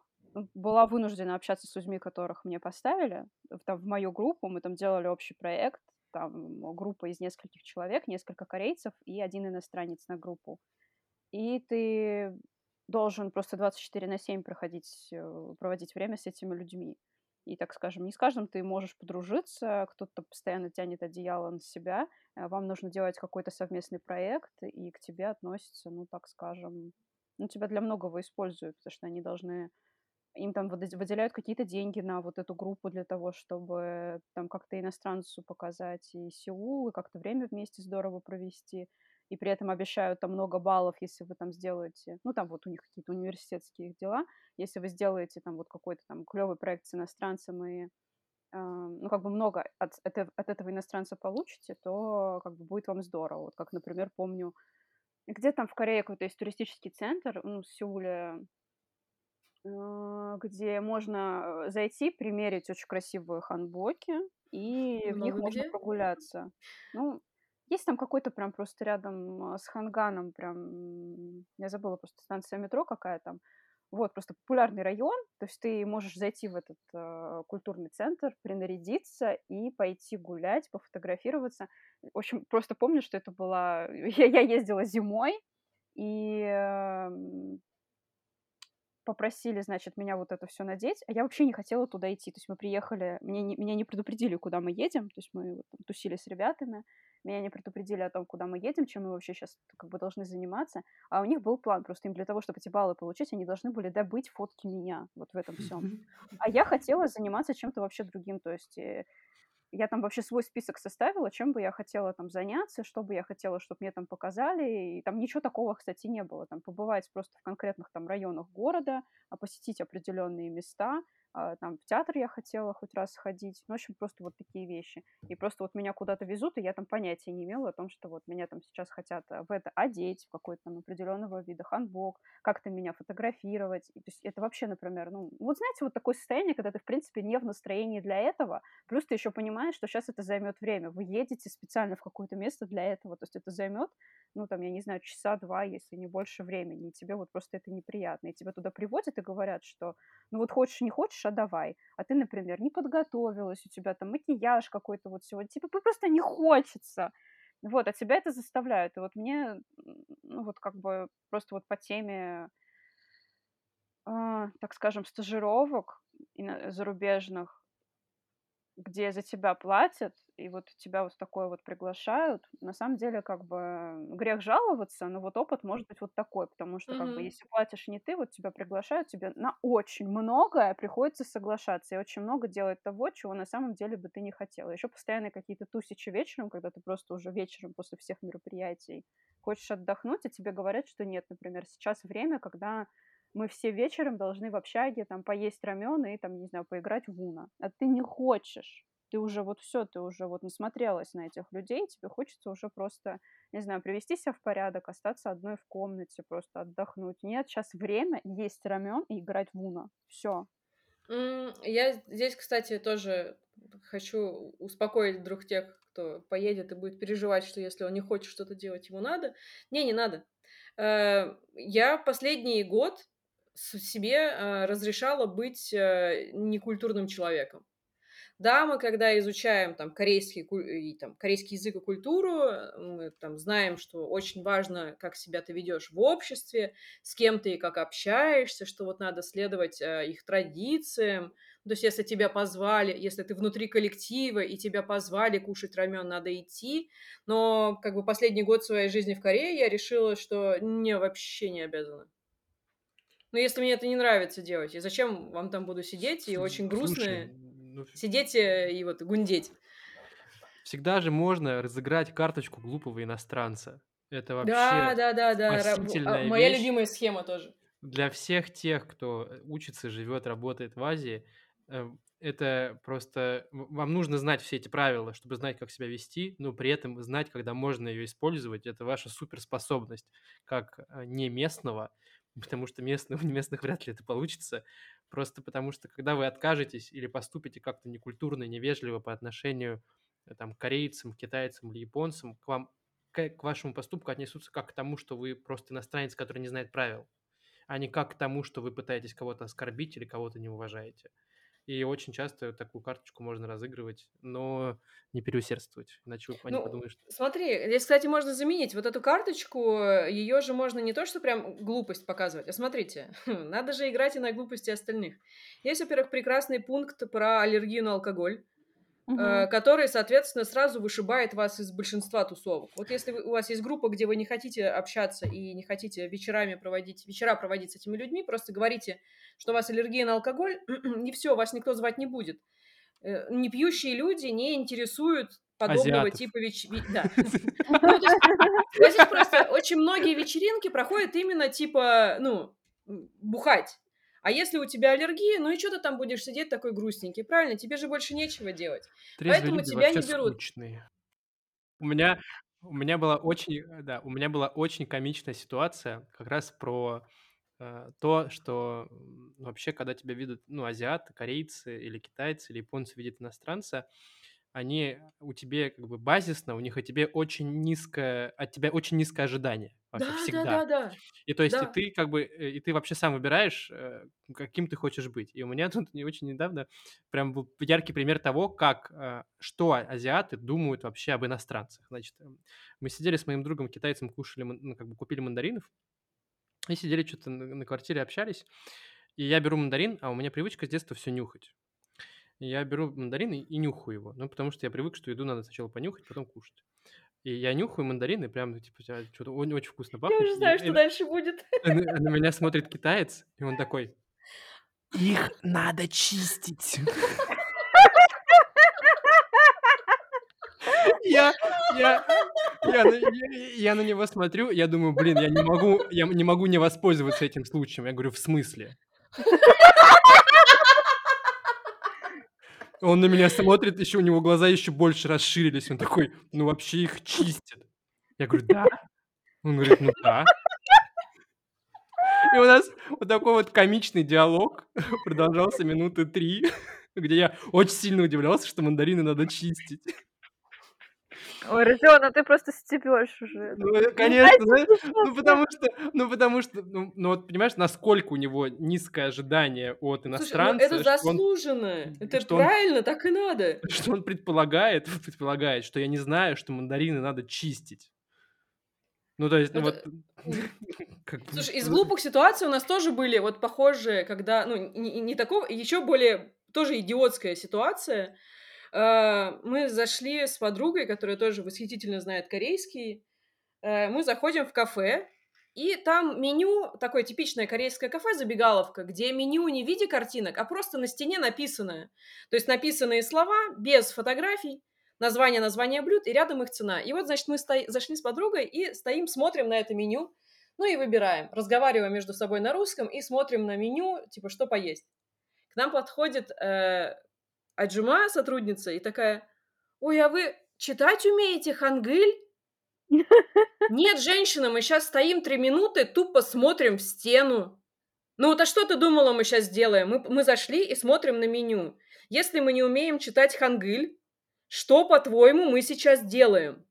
была вынуждена общаться с людьми, которых мне поставили в, там, в мою группу. Мы там делали общий проект, там м, группа из нескольких человек, несколько корейцев и один иностранец на группу. И ты должен просто 24 на 7 проходить, э, проводить время с этими людьми. И, так скажем, не с каждым ты можешь подружиться, кто-то постоянно тянет одеяло на себя, э, вам нужно делать какой-то совместный проект, и к тебе относятся, ну, так скажем, ну, тебя для многого используют, потому что они должны им там выделяют какие-то деньги на вот эту группу для того, чтобы там как-то иностранцу показать и Сеул, и как-то время вместе здорово провести. И при этом обещают там много баллов, если вы там сделаете, ну там вот у них какие-то университетские дела, если вы сделаете там вот какой-то там клевый проект с иностранцем и а, ну, как бы много от, это- от этого иностранца получите, то как бы будет вам здорово. Вот как, например, помню, где там в Корее какой-то есть туристический центр, ну, в Сеуле, а, где можно, э, зайти, примерить очень красивые ханбоки, и в них Много можно где? прогуляться. Ну, есть там какой-то прям просто рядом, а, с Ханганом прям, я забыла просто станция метро какая там. Вот, просто популярный район, то есть ты можешь зайти в этот, а, культурный центр, принарядиться и пойти гулять, пофотографироваться. В общем, просто помню, что это была я я ездила зимой, и, ам попросили, значит, меня вот это все надеть, а я вообще не хотела туда идти. То есть мы приехали, мне не, меня не предупредили, куда мы едем, то есть мы вот там тусили с ребятами, меня не предупредили о том, куда мы едем, чем мы вообще сейчас как бы должны заниматься, а у них был план, просто им для того, чтобы эти баллы получить, они должны были добыть фотки меня вот в этом всем. А я хотела заниматься чем-то вообще другим, то есть э, я там вообще свой список составила, чем бы я хотела там заняться, что бы я хотела, чтобы мне там показали. И там ничего такого, кстати, не было. Там побывать просто в конкретных там районах города, посетить определенные места. А, Там в театр я хотела хоть раз сходить. Ну, в общем, просто вот такие вещи. И просто вот меня куда-то везут, и я там понятия не имела о том, что вот меня там сейчас хотят э, в это одеть, в какой-то там определенного вида ханбок, как-то меня фотографировать. И, то есть это вообще, например, ну, вот знаете, вот такое состояние, когда ты, в принципе, не в настроении для этого, Плюс ты еще понимаешь, что сейчас это займет время. Вы едете специально в какое-то место для этого. То есть это займет, ну, там, я не знаю, часа два, если не больше времени. И тебе вот просто это неприятно. И тебя туда приводят и говорят, что, ну, вот хочешь, не хочешь, а давай. А ты, например, не подготовилась, у тебя там макияж какой-то вот сегодня. Тебе просто не хочется. Вот, а тебя это заставляют. И вот мне, ну, вот как бы просто вот по теме, а, так скажем, стажировок зарубежных, где за тебя платят, и вот тебя вот такое вот приглашают, на самом деле, как бы, грех жаловаться, но вот опыт может быть вот такой, потому что, как бы, если платишь не ты, вот тебя приглашают, тебе на очень многое приходится соглашаться, и очень много делать того, чего на самом деле бы ты не хотела. Еще постоянно какие-то тусичи вечером, когда ты просто уже вечером после всех мероприятий хочешь отдохнуть, а тебе говорят, что нет, например, сейчас время, когда мы все вечером должны в общаге там поесть рамен и там, не знаю, поиграть в уно. А ты не хочешь. Ты уже вот все, ты уже вот насмотрелась на этих людей, тебе хочется уже просто, не знаю, привести себя в порядок, остаться одной в комнате, просто отдохнуть. Нет, сейчас время есть рамен и играть в уно. Все. Я здесь, кстати, тоже хочу успокоить вдруг тех, кто поедет и будет переживать, что если он не хочет что-то делать, ему надо. Не, не надо. Э, Я последний год себе э, разрешала быть э, некультурным человеком. Да, мы когда изучаем там корейский, там, корейский язык и культуру, мы там знаем, что очень важно, как себя ты ведешь в обществе, с кем ты и как общаешься, что вот надо следовать э, их традициям. То есть, если тебя позвали, если ты внутри коллектива и тебя позвали кушать рамен, надо идти. Но как бы последний год своей жизни в Корее я решила, что не, вообще не обязана. Ну, если мне это не нравится делать, и зачем вам там буду сидеть и очень грустно ну, сидеть э, и вот гундеть. всегда же можно разыграть карточку глупого иностранца. Это Да, вообще да-да-да, ра во а, моя вещь любимая схема тоже. для всех тех, кто, э, учится, живет, работает в Азии. Э, это просто вам нужно знать все эти правила, чтобы знать, как себя вести, но при этом знать, когда можно ее использовать. Это ваша суперспособность как, не местного, потому что местных у местных вряд ли это получится. Просто потому что, когда вы откажетесь или поступите как-то некультурно, невежливо по отношению, э, там, к корейцам, китайцам или японцам, к вам к к вашему поступку отнесутся как к тому, что вы просто иностранец, который не знает правил, а не как к тому, что вы пытаетесь кого-то оскорбить или кого-то не уважаете. И очень часто такую карточку можно разыгрывать, но не переусердствовать, иначе они Ну, подумают, что смотри, здесь, кстати, можно заменить вот эту карточку. Ее же можно не то, что прям глупость показывать, а смотрите, надо же играть и на глупости остальных. Есть, во-первых, прекрасный пункт про аллергию на алкоголь. Мгм. который, соответственно, сразу вышибает вас из большинства тусовок. Вот если вы, у вас есть группа, где вы не хотите общаться и не хотите вечерами проводить, вечера проводить с этими людьми, просто говорите, что у вас аллергия на алкоголь, и все, вас никто звать не будет. Э, непьющие люди не интересуют подобного азиатов. типа веч... Да. Ну, согласись, просто очень многие вечеринки проходят именно типа, ну, бухать. А если у тебя аллергия, ну и что ты там будешь сидеть такой грустненький, правильно? Тебе же больше нечего делать. Трезвые Поэтому люди тебя не берут. скучные. У меня у меня была очень, э, да, у меня была очень комичная ситуация как раз про, э, то, что, вообще, когда тебя видят, ну, азиаты, корейцы или китайцы, или японцы видят иностранца, они у тебе как бы базисно, у них о тебе очень низкое от тебя очень низкое ожидание вообще Да, да, всегда. да, да, И то есть и да. ты как бы, э, и ты вообще сам выбираешь, э, каким ты хочешь быть. И у меня тут не очень недавно прям был яркий пример того, как, э, что азиаты думают вообще об иностранцах. Значит, эм, мы сидели с моим другом китайцем, кушали, ман- ну, как бы купили мандаринов, и сидели что-то на, на квартире, общались. И я беру мандарин, а у меня привычка с детства все нюхать. И я беру мандарин и, и нюхаю его. Ну, потому что я привык, что еду надо сначала понюхать, потом кушать. И я нюхаю мандарин, и прям, типа, что-то очень, очень вкусно Я пахнет. уже И, знаю, и что на, дальше будет. на- на меня смотрит китаец, и он такой, их надо чистить. Я, я, я, я, я на него смотрю, я думаю, блин, я не могу, я не могу не воспользоваться этим случаем. Я говорю, в смысле? Он на меня смотрит, еще у него глаза еще больше расширились. Он такой, ну вообще их чистят. Я говорю, да. Он говорит, ну да. И у нас вот такой вот комичный диалог продолжался минуты три, где я очень сильно удивлялся, что мандарины надо чистить. Ой, Родион, а ты просто стебешь уже. Ну, Ну, конечно, знаешь, ну потому что, ну потому что, ну, ну вот понимаешь, насколько у него низкое ожидание от Слушай, ну это иностранца, что он, заслуженно. Это что он, правильно, так и надо. что он предполагает, предполагает, что я не знаю, что мандарины надо чистить. Ну, то есть, Ну, ну вот, Слушай, из глупых ситуаций у нас тоже были вот похожие, когда, ну, не, не такого, еще более, тоже идиотская ситуация. Э, Мы зашли с подругой, которая тоже восхитительно знает корейский. Э, Мы заходим в кафе, и там меню, такое типичное корейское кафе, забегаловка, где меню не в виде картинок, а просто на стене написанное. То есть написанные слова без фотографий, название, название блюд, и рядом их цена. И вот, значит, мы сто... зашли с подругой и стоим, смотрим на это меню, ну и выбираем. Разговариваем между собой на русском и смотрим на меню, типа, что поесть. К нам подходит э, Аджума, сотрудница, и такая, ой, а вы читать умеете хангыль? Нет, женщина, мы сейчас стоим три минуты, тупо смотрим в стену. Ну вот а что ты думала, мы сейчас делаем? Мы, мы зашли и смотрим на меню. Если мы не умеем читать хангыль, что, по-твоему, мы сейчас делаем?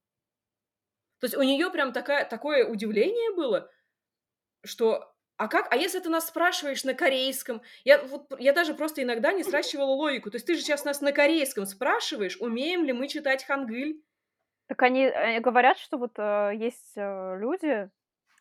То есть у нее прям такая, такое удивление было, что а как, а если ты нас спрашиваешь на корейском? Я, вот, я даже просто иногда не сращивала логику. То есть ты же сейчас нас на корейском спрашиваешь, умеем ли мы читать хангыль? Так они э, говорят, что вот э, есть э, люди,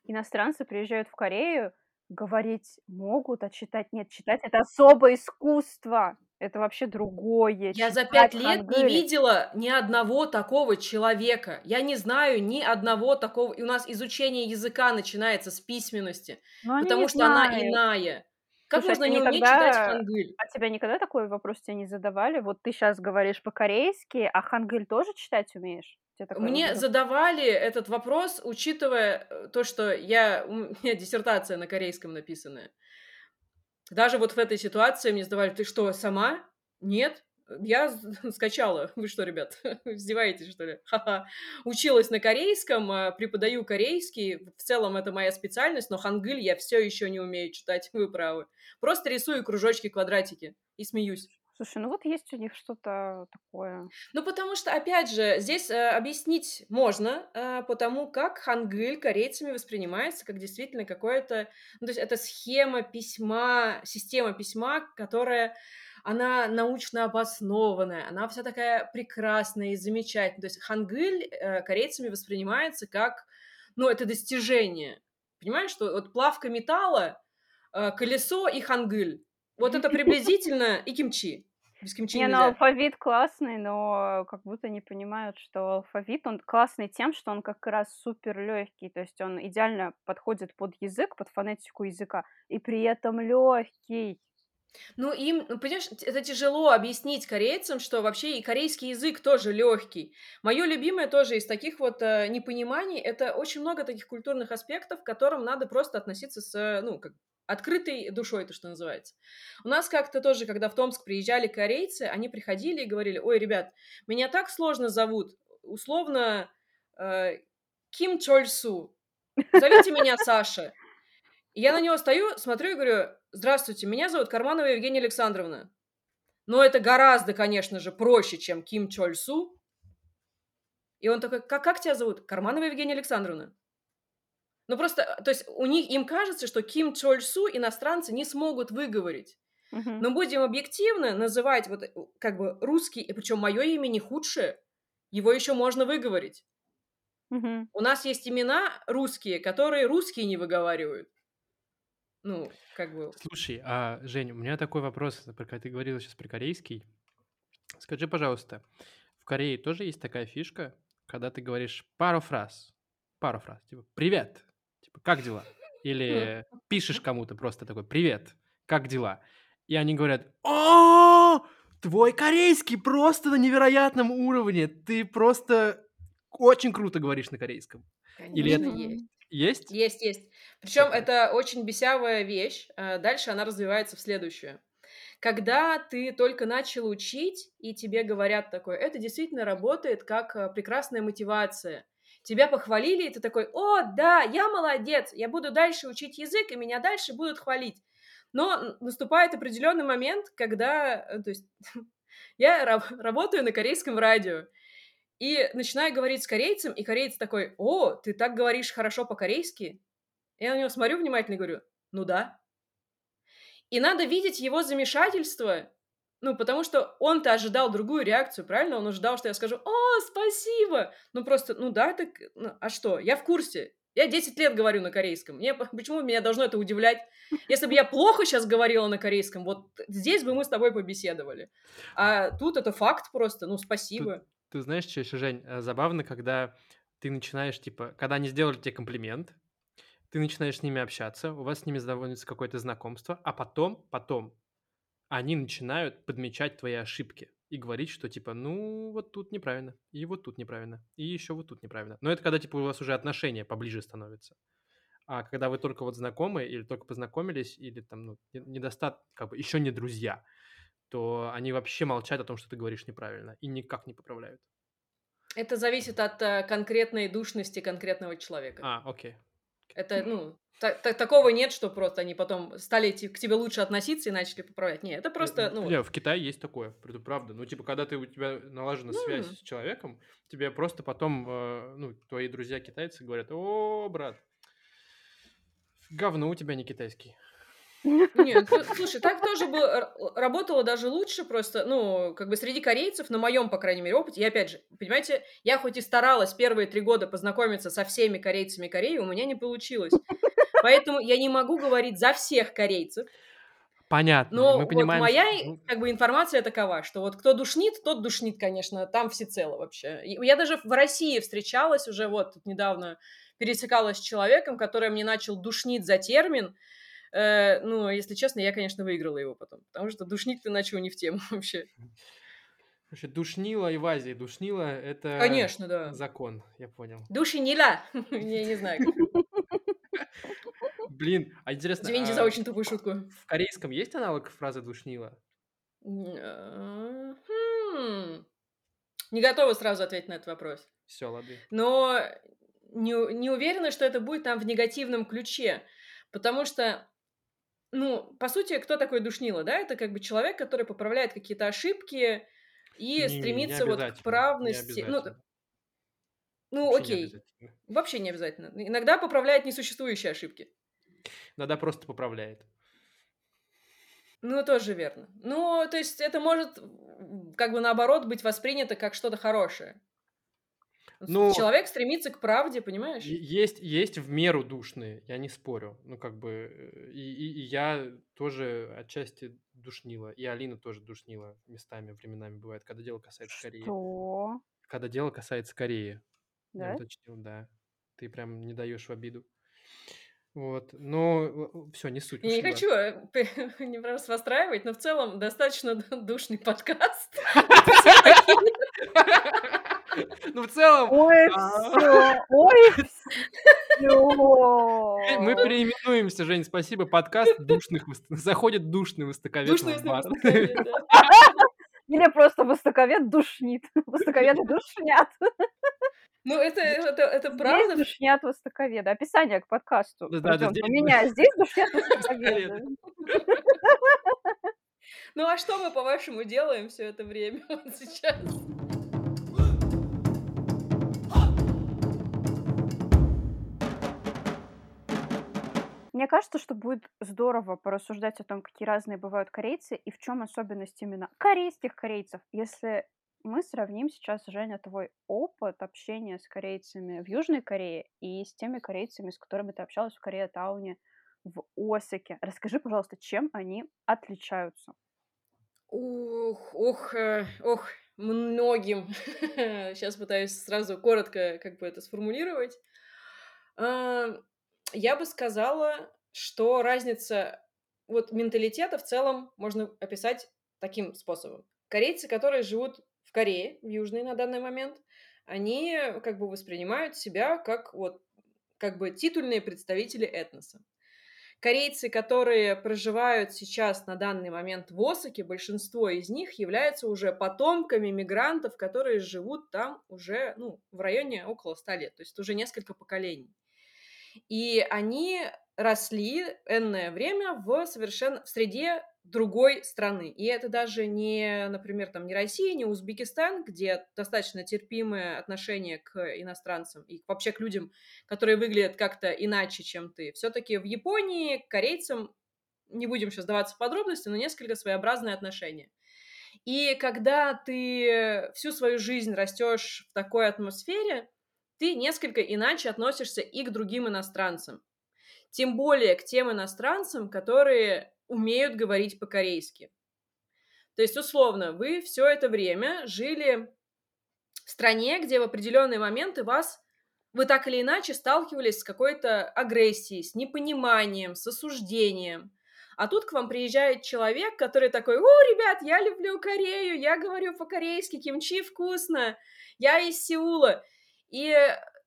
иностранцы приезжают в Корею, говорить могут, а читать нет. Читать это особое искусство. Это вообще другое. Я за пять лет не хангыль. видела ни одного такого человека. Я не знаю ни одного такого. И у нас изучение языка начинается с письменности, Но они потому не что она знают. иная. Как Слушай, а можно не уметь читать хангыль? а тебя никогда такой вопрос тебе не задавали? Вот ты сейчас говоришь по-корейски, а хангыль тоже читать умеешь? Не Мне задавали? задавали этот вопрос, учитывая, э, то, что я у меня диссертация на корейском написанная. Даже вот в этой ситуации мне задавали: "Ты что, сама?" "Нет, я скачала". Вы что, ребят, издеваетесь, что ли? Ха-ха. Училась на корейском, э, преподаю корейский. В целом это моя специальность, но хангыль я всё еще не умею читать, вы правы. Просто рисую кружочки, квадратики и смеюсь. Слушай, ну вот есть у них что-то такое. Ну, потому что, опять же, здесь, э, объяснить можно, э, потому как хангыль корейцами воспринимается как действительно какое-то ну, то есть это схема письма, система письма, которая она научно обоснованная, она вся такая прекрасная и замечательная. То есть хангыль, э, корейцами воспринимается как, ну, это достижение. Понимаешь, что вот плавка металла, э, колесо и хангыль. Вот это приблизительно и кимчи. Без кимчи Не, ну алфавит классный, но как будто не понимают, что алфавит, он классный тем, что он как раз супер легкий, то есть он идеально подходит под язык, под фонетику языка, и при этом легкий. Ну, им, ну, понимаешь, это тяжело объяснить корейцам, что вообще и корейский язык тоже легкий. Моё любимое тоже из таких вот, э, непониманий- это очень много таких культурных аспектов, к которым надо просто относиться с, э, ну, как открытой душой, то, что называется. У нас как-то тоже, когда в Томск приезжали корейцы, они приходили и говорили: "Ой, ребят, меня так сложно зовут, условно, э, Ким Чольсу. Зовите меня Саша". Я на него стою, смотрю и говорю: "Здравствуйте, меня зовут Карманова Евгения Александровна". Но это гораздо, конечно же, проще, чем Ким Чольсу. И он такой: "Как как тебя зовут?" "Карманова Евгения Александровна". Ну, просто, э, то есть у них им кажется, что Ким Чольсу иностранцы не смогут выговорить. Мгм. Но будем объективны, называть вот, э, как бы русский, и причем моё имя не худшее, его еще можно выговорить. Мгм. У нас есть имена русские, которые русские не выговаривают. Ну, как бы Слушай, а, Жень, у меня такой вопрос, когда ты говорила сейчас про корейский. Скажи, пожалуйста, в Корее тоже есть такая фишка, когда ты говоришь пару фраз, пару фраз, типа "привет", типа "как дела?" Или пишешь кому-то просто такой "привет, как дела?" И они говорят: "О, твой корейский просто на невероятном уровне, ты просто очень круто говоришь на корейском". Или Конечно, это есть. Есть? Есть, есть. Причем это очень бесявая вещь. Э, дальше она развивается в следующее. Когда ты только начал учить, и тебе говорят такое, это действительно работает как, э, прекрасная мотивация. Тебя похвалили, и ты такой: "О да, я молодец, я буду дальше учить язык, и меня дальше будут хвалить". Но наступает определенный момент, когда, э, то есть я раб работаю на корейском радио и начинаю говорить с корейцем, и кореец такой: "О, ты так говоришь хорошо по-корейски?" Я на него смотрю внимательно и говорю: "Ну да". И надо видеть его замешательство, ну, потому что он-то ожидал другую реакцию, правильно? Он ожидал, что я скажу: "О, спасибо!" Ну, просто, ну да, так, ну, а что? Я в курсе. Я 10 лет говорю на корейском. Мне почему меня должно это удивлять? Если бы я плохо щас говорила на корейском, вот здесь бы мы с тобой побеседовали. А тут это факт просто. Ну, Тут спасибо. ты знаешь, ещё, Жень, э, забавно, когда ты начинаешь, типа, когда они сделали те комплимент, ты начинаешь с ними общаться, у вас с ними заводится какое-то знакомство, а потом потом они начинают подмечать твои ошибки и говорить, что типа: "Ну, вот тут неправильно, и вот тут неправильно, и еще вот тут неправильно". Но это когда, типа, у вас уже отношения поближе становятся. А когда вы только вот знакомы или только познакомились, или там, ну, не недостат как бы еще не друзья, то они вообще молчат о том, что ты говоришь неправильно, и никак не поправляют. Это зависит от, э, конкретной душности конкретного человека. А, окей. Это, ну, та та такого нет, что просто они потом стали к тебе лучше относиться и начали поправлять. Не, это Э, просто, ну не, вот. в Китае есть такое, правда. Ну, типа, когда ты у тебя налажена связь М. с человеком, тебе просто потом, э, ну, твои друзья-китайцы говорят: "О, брат" "говно у тебя не китайский". Нет, ну, слушай, так тоже бы работало даже лучше просто, ну, как бы среди корейцев, на моем, по крайней мере, опыте. И опять же, понимаете, я хоть и старалась первые 3 года познакомиться со всеми корейцами Кореи, у меня не получилось. Поэтому я не могу говорить за всех корейцев. Понятно, Но мы вот понимаем, моя, что, ну как бы, информация такова, что вот кто душнит, тот душнит, конечно, там всецело вообще. Я даже в России встречалась уже вот тут недавно, пересекалась с человеком, который мне начал душнить за термин. Э, ну, если честно, я, конечно, выиграла его потом, потому что душнить ты начал не в тему вообще. Короче, душнила и в Азии душнила — это Конечно, да. закон, я понял. Душнила! Я не знаю. Блин, а интересно, Извините за а очень тупую шутку. в корейском есть аналог фразы «душнила»? М, хм. Не готова сразу ответить на этот вопрос. Всё, лады. Но не не уверена, что это будет там в негативном ключе, потому что, ну, по сути, кто такой душнила, да? Это как бы человек, который поправляет какие-то ошибки и Не не стремится вот к не правности. Ну, ну, Вообще не окей, обязательно. вообще не обязательно. Иногда поправляет несуществующие ошибки. Иногда просто поправляет. Ну, тоже верно. Ну, то есть это может, как бы наоборот, быть воспринято как что-то хорошее. Ну человек стремится к правде, понимаешь? Есть есть в меру душные, я не спорю. Ну, как бы, э, и и и я тоже отчасти душнила, и Алина тоже душнила местами, временами бывает, когда дело касается Кореи. Что? Когда дело касается Кореи. Я Да? уточнил, да. Ты прям не даешь в обиду. Вот, но всё, не суть, Я не хочу, э, не просто расстраивать, но в целом достаточно душный подкаст. Ну, в целом, Ой, а всё, ой, Э, мы переименуемся, Жень, спасибо. Подкаст душных заходит душный востоковед Душный в бар. востоковед. Или просто востоковед душнит. Востоковеды душнят. Ну, это это это Здесь правда. душнят востоковеды. Описание к подкасту. Да-да-да, Артём, здесь поменяй. Здесь душнят востоковеды. востоковеды. Ну, а что мы, по-вашему, делаем всё это время вот сейчас? Мне кажется, что будет здорово порассуждать о том, какие разные бывают корейцы и в чём особенность именно корейских корейцев. Если мы сравним сейчас, Женя, твой опыт общения с корейцами в Южной Корее и с теми корейцами, с которыми ты общалась в Кореатауне, в Осаке. Расскажи, пожалуйста, чем они отличаются? Ух, ох, э, ох, многим. Щас пытаюсь сразу коротко как бы это сформулировать. А, я бы сказала, что разница вот менталитета в целом можно описать таким способом. Корейцы, которые живут в Корее, в Южной на данный момент, они как бы воспринимают себя как вот как бы титульные представители этноса. Корейцы, которые проживают сейчас на данный момент в Осаке, большинство из них являются уже потомками мигрантов, которые живут там уже, ну, в районе около 100 лет, то есть уже несколько поколений. И они росли энное время в совершенно в среде другой страны. И это даже не, например, там не Россия, не Узбекистан, где достаточно терпимое отношение к иностранцам и вообще к людям, которые выглядят как-то иначе, чем ты. Всё-таки в Японии к корейцам, не будем щас вдаваться в подробности, но несколько своеобразное отношение. И когда ты всю свою жизнь растёшь в такой атмосфере, ты несколько иначе относишься и к другим иностранцам. Тем более к тем иностранцам, которые умеют говорить по-корейски. То есть, условно, вы всё это время жили в стране, где в определённые моменты вас вы так или иначе сталкивались с какой-то агрессией, с непониманием, с осуждением. А тут к вам приезжает человек, который такой: "У, ребят, я люблю Корею, я говорю по-корейски, кимчи вкусно, я из Сеула". И,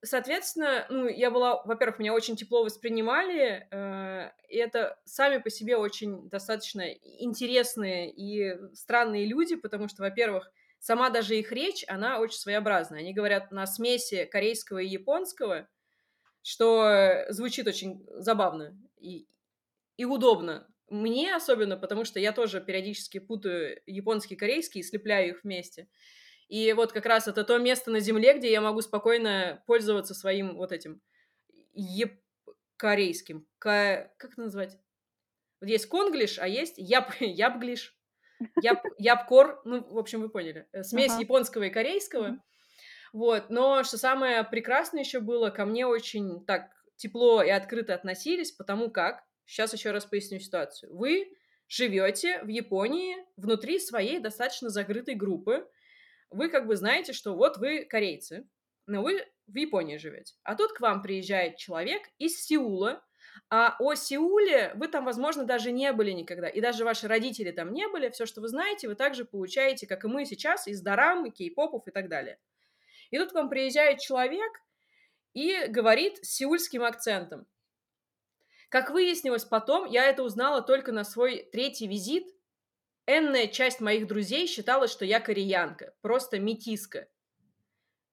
соответственно, ну, я была во-первых, меня очень тепло воспринимали, э, и это сами по себе очень достаточно интересные и странные люди, потому что, во-первых, сама даже их речь, она очень своеобразная. Они говорят на смеси корейского и японского, что звучит очень забавно и и удобно. Мне особенно, потому что я тоже периодически путаю японский и корейский и слепляю их вместе. И вот как раз это то место на Земле, где я могу спокойно пользоваться своим вот этим еп корейским. Ка как это назвать? Вот есть конглиш, а есть яп япглиш, яп япкор. Ну, в общем, вы поняли. Э, смесь Ага. японского и корейского. Мгм. Вот, но что самое прекрасное ещё было, ко мне очень так тепло и открыто относились, потому как щас ещё раз поясню ситуацию. Вы живёте в Японии внутри своей достаточно закрытой группы. Вы как бы знаете, что вот вы корейцы, но вы в Японии живёте. А тут к вам приезжает человек из Сеула, А о Сеуле вы там, возможно, даже не были никогда. И даже ваши родители там не были. Все, что вы знаете, вы также получаете, как и мы сейчас, из дарам, кей-попов и так далее. И тут к вам приезжает человек и говорит с сеульским акцентом. Как выяснилось потом, я это узнала только на свой третий визит. Энная часть моих друзей считала, что я кореянка, просто метиска.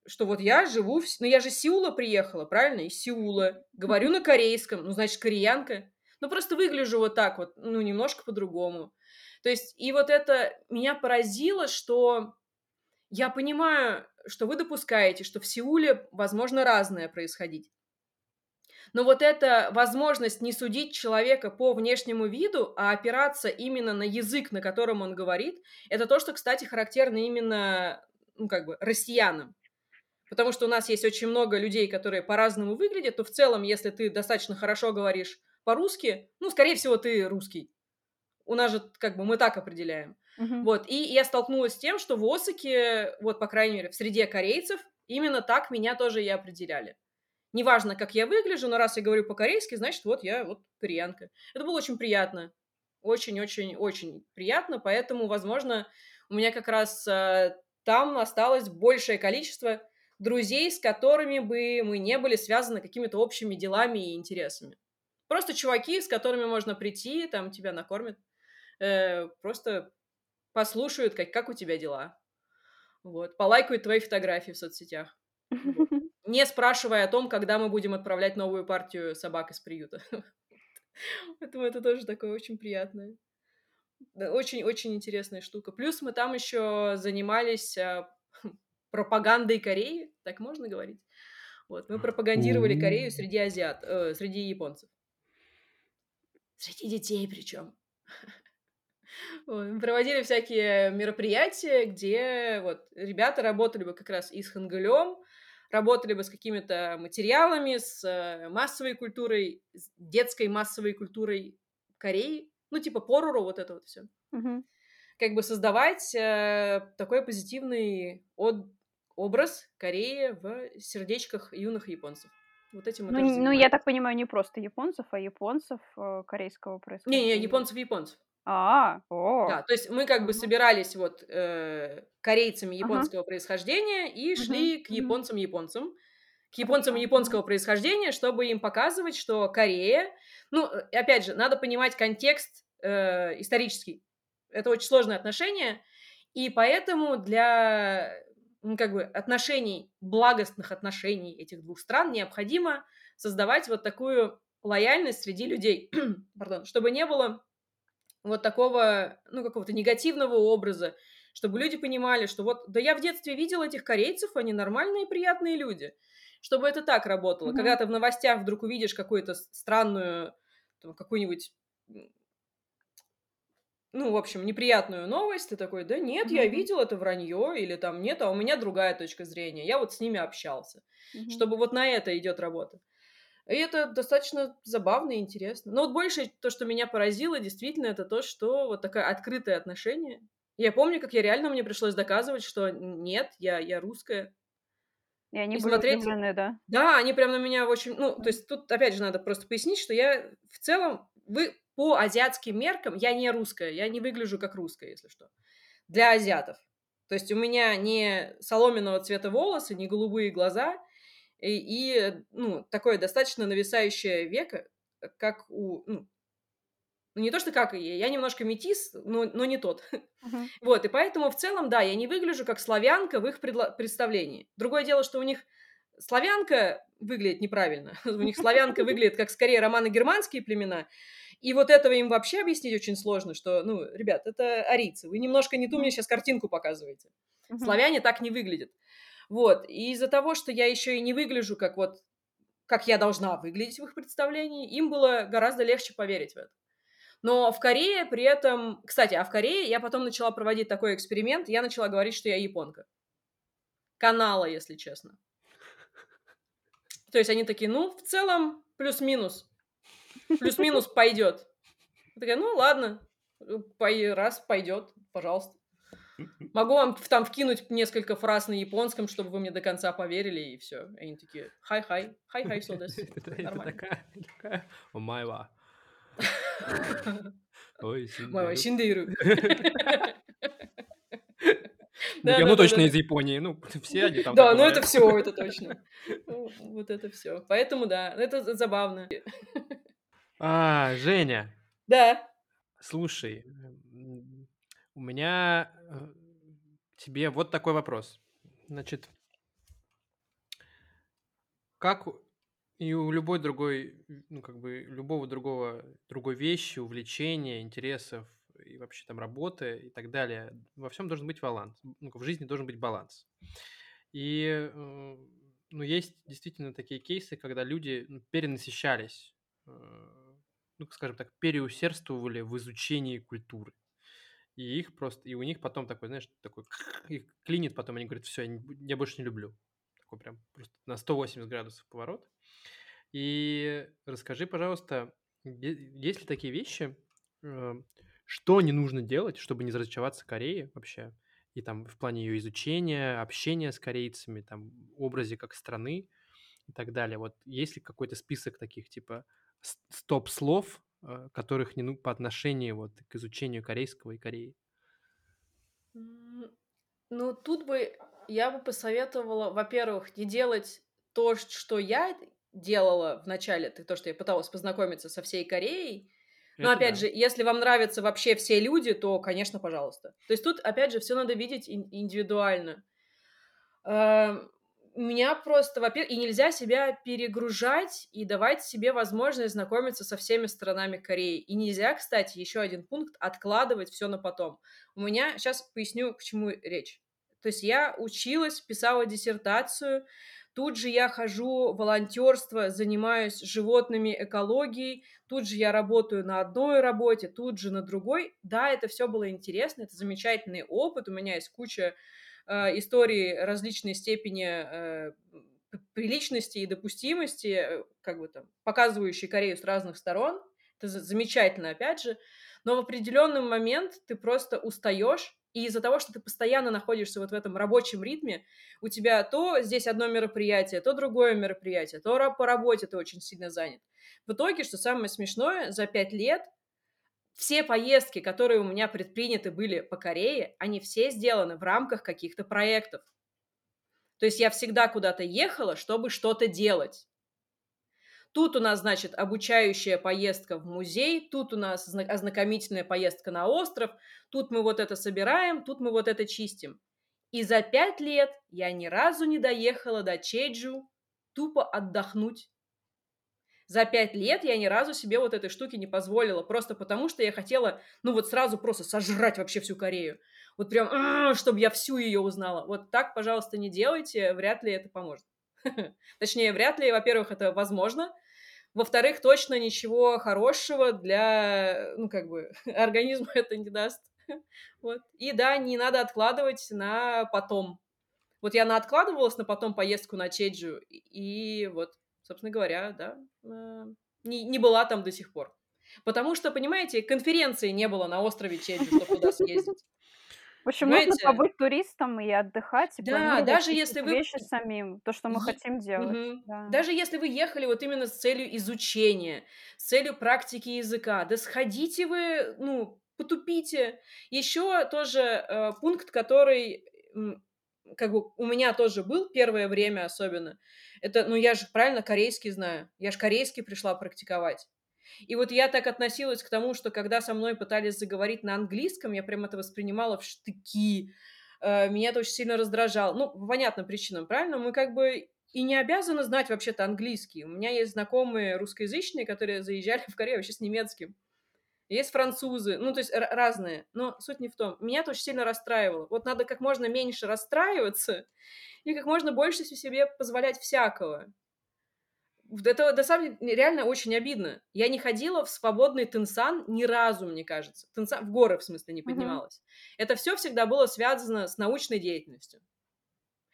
Что вот я живу, в... ну я же из Сеула приехала, правильно, из Сеула, говорю на корейском, ну значит кореянка, ну просто выгляжу вот так вот, ну немножко по-другому. То есть и вот это меня поразило, что я понимаю, что вы допускаете, что в Сеуле возможно разное происходить. Но вот эта возможность не судить человека по внешнему виду, а опираться именно на язык, на котором он говорит, это то, что, кстати, характерно именно, ну, как бы, россиянам потому что у нас есть очень много людей, которые по-разному выглядят, то в целом, если ты достаточно хорошо говоришь по-русски, ну, скорее всего, ты русский. У нас же, как бы, мы так определяем. Uh-huh. Вот, и я столкнулась с тем, что в Осаке, вот, по крайней мере, в среде корейцев, именно так меня тоже и определяли. Неважно, как я выгляжу, но раз я говорю по-корейски, значит, вот я вот кореянка. Это было очень приятно. Очень-очень-очень приятно, поэтому, возможно, у меня как раз э, там осталось большее количество друзей, с которыми бы мы не были связаны какими-то общими делами и интересами. Просто чуваки, с которыми можно прийти, там тебя накормят, э, просто послушают, как, как у тебя дела. Вот, полайкают твои фотографии в соцсетях. Не спрашивая о том, когда мы будем отправлять новую партию собак из приюта. Поэтому это тоже такое очень приятное. Очень-очень интересная штука. Плюс мы там еще занимались а, пропагандой Кореи, так можно говорить? Вот, мы пропагандировали Корею среди азиат, э, среди японцев. Среди детей причем. Мы проводили всякие мероприятия, где вот ребята работали бы как раз и с хангалем, работали бы с какими-то материалами, с э, массовой культурой, с детской массовой культурой Кореи, ну типа поруру, вот это вот все. Угу. Как бы создавать э, такой позитивный от, образ Кореи в сердечках юных японцев. Вот этим ну, ну, я так понимаю, не просто японцев, а японцев э, корейского происхождения. Не, не, японцев-японцев. А, о. Да, то есть мы как бы собирались вот э, корейцами японского происхождения и шли к японцам-японцам, к японцам японского происхождения, чтобы им показывать, что Корея, ну, э, опять же, надо понимать контекст э, исторический. Это очень сложное отношение, и поэтому для ну, как бы отношений, благостных отношений этих двух стран необходимо создавать вот такую лояльность среди людей, Пардон, чтобы не было вот такого, ну, какого-то негативного образа, чтобы люди понимали, что вот, да я в детстве видел этих корейцев, они нормальные, приятные люди. Чтобы это так работало. Mm-hmm. Когда ты в новостях вдруг увидишь какую-то странную, какую-нибудь ну, в общем, неприятную новость, ты такой, да нет, mm-hmm. я видел это вранье, или там нет, а у меня другая точка зрения, я вот с ними общался, mm-hmm. чтобы вот на это идет работа. И это достаточно забавно и интересно. Но вот больше то, что меня поразило, действительно, это то, что вот такое открытое отношение. Я помню, как я реально мне пришлось доказывать, что нет, я, я русская. И они и были смотреть... удивлены, да? Да, они прям на меня очень... Ну, то есть тут, опять же, надо просто пояснить, что я в целом... Вы по азиатским меркам я не русская, я не выгляжу как русская, если что, для азиатов. То есть у меня не соломенного цвета волосы, не голубые глаза и, и ну, такое достаточно нависающее веко, как у... Ну, ну, не то, что как я, я немножко метис, но, но не тот. Uh-huh. Вот, и поэтому в целом, да, я не выгляжу как славянка в их предло- представлении. Другое дело, что у них славянка выглядит неправильно. У них славянка выглядит как скорее романо-германские племена, и вот этого им вообще объяснить очень сложно, что, ну, ребят, это арийцы, вы немножко не ту мне сейчас картинку показываете. Славяне так не выглядят. Вот, и из-за того, что я еще и не выгляжу как вот, как я должна выглядеть в их представлении, им было гораздо легче поверить в это. Но в Корее при этом... Кстати, а в Корее я потом начала проводить такой эксперимент, я начала говорить, что я японка. Канала, если честно. То есть они такие, ну, в целом, плюс-минус. Плюс-минус пойдет. Такая, ну ладно, раз пойдет, пожалуйста. Могу вам там вкинуть несколько фраз на японском, чтобы вы мне до конца поверили, и все. Они такие, はいはい, はいはい, そうです. Это это Нормально. такая, такая, «Омайва». お前は, もう 死んで. 死んでいる. Ну, я, ну, точно из Японии. Ну, все они там Да, ну это все, это точно. Ну, Вот это все. Поэтому да, это за- забавно. А, Женя, Да. слушай, у меня тебе вот такой вопрос. Значит, как и у любой другой, ну, как бы, любого другого, другой вещи, увлечения, интересов и вообще там работы и так далее, во всем должен быть баланс. Ну, в жизни должен быть баланс. И, э, ну, есть действительно такие кейсы, когда люди ну, перенасыщались, э, ну, скажем так, переусердствовали в изучении культуры. И их просто, и у них потом такой, знаешь, такой их клинит, потом они говорят, все, я, я больше не люблю. Такой прям просто на 180 градусов поворот. И расскажи, пожалуйста, есть ли такие вещи, э, что не нужно делать, чтобы не разочароваться Корее вообще? И там в плане ее изучения, общения с корейцами, там, образе как страны и так далее. Вот есть ли какой-то список таких, типа, стоп-слов, которых не ну, по отношению вот к изучению корейского и Кореи? Ну, тут бы я бы посоветовала, во-первых, не делать то, что я делала в начале, то, что я пыталась познакомиться со всей Кореей. Но Это опять да. же, если вам нравятся вообще все люди, то, конечно, пожалуйста. То есть тут, опять же, все надо видеть ин- индивидуально. Меня просто, во-первых, и нельзя себя перегружать и давать себе возможность знакомиться со всеми сторонами Кореи. И нельзя, кстати, еще один пункт, откладывать все на потом. У меня, сейчас поясню, к чему речь. То есть я училась, писала диссертацию, тут же я хожу волонтерство, занимаюсь животными, экологией, тут же я работаю на одной работе, тут же на другой. Да, это все было интересно, это замечательный опыт, у меня есть куча э, истории различной степени э, приличности и допустимости, э, как бы там, показывающие Корею с разных сторон. Это за- замечательно, опять же. Но в определенный момент ты просто устаешь, и из-за того, что ты постоянно находишься вот в этом рабочем ритме, у тебя то здесь одно мероприятие, то другое мероприятие, то по работе ты очень сильно занят. В итоге, что самое смешное, за пять лет все поездки, которые у меня предприняты были по Корее, они все сделаны в рамках каких-то проектов. То есть я всегда куда-то ехала, чтобы что-то делать. Тут у нас, значит, обучающая поездка в музей, тут у нас зна- ознакомительная поездка на остров, тут мы вот это собираем, тут мы вот это чистим. И за пять лет я ни разу не доехала до Чеджу тупо отдохнуть. За пять лет я ни разу себе вот этой штуки не позволила, просто потому что я хотела, ну вот сразу просто сожрать вообще всю Корею. Вот прям, чтобы я всю ее узнала. Вот так, пожалуйста, не делайте, вряд ли это поможет. Точнее, вряд ли, во-первых, это возможно. Во-вторых, точно ничего хорошего для, ну, как бы, организма это не даст. Вот. И да, не надо откладывать на потом. Вот я на откладывалась на потом поездку на Чеджу, и вот, собственно говоря, да, э, не, не была там до сих пор. Потому что, понимаете, конференции не было на острове Чеджу, чтобы туда съездить. В общем, нужно Понимаете? побыть туристом и отдыхать, и Да, даже если вы- вещи самим, то, что мы Е- хотим делать. Мгм. Да. Даже если вы ехали вот именно с целью изучения, с целью практики языка, да сходите вы, ну, потупите. Еще тоже э, пункт, который как бы у меня тоже был первое время особенно. Это, ну, я же правильно корейский знаю. Я же корейский пришла практиковать. И вот я так относилась к тому, что когда со мной пытались заговорить на английском, я прям это воспринимала в штыки. Э, Меня это очень сильно раздражало. Ну, по понятным причинам, правильно? Мы как бы и не обязаны знать вообще-то английский. У меня есть знакомые русскоязычные, которые заезжали в Корею вообще с немецким. Есть французы, ну, то есть разные. Но суть не в том. Меня это очень сильно расстраивало. Вот надо как можно меньше расстраиваться и как можно больше себе позволять всякого. Это, на самом деле, реально очень обидно. Я не ходила в свободный Тенсан ни разу, мне кажется. Тенсан, в горы, в смысле, не поднималась. Это все всегда было связано с научной деятельностью.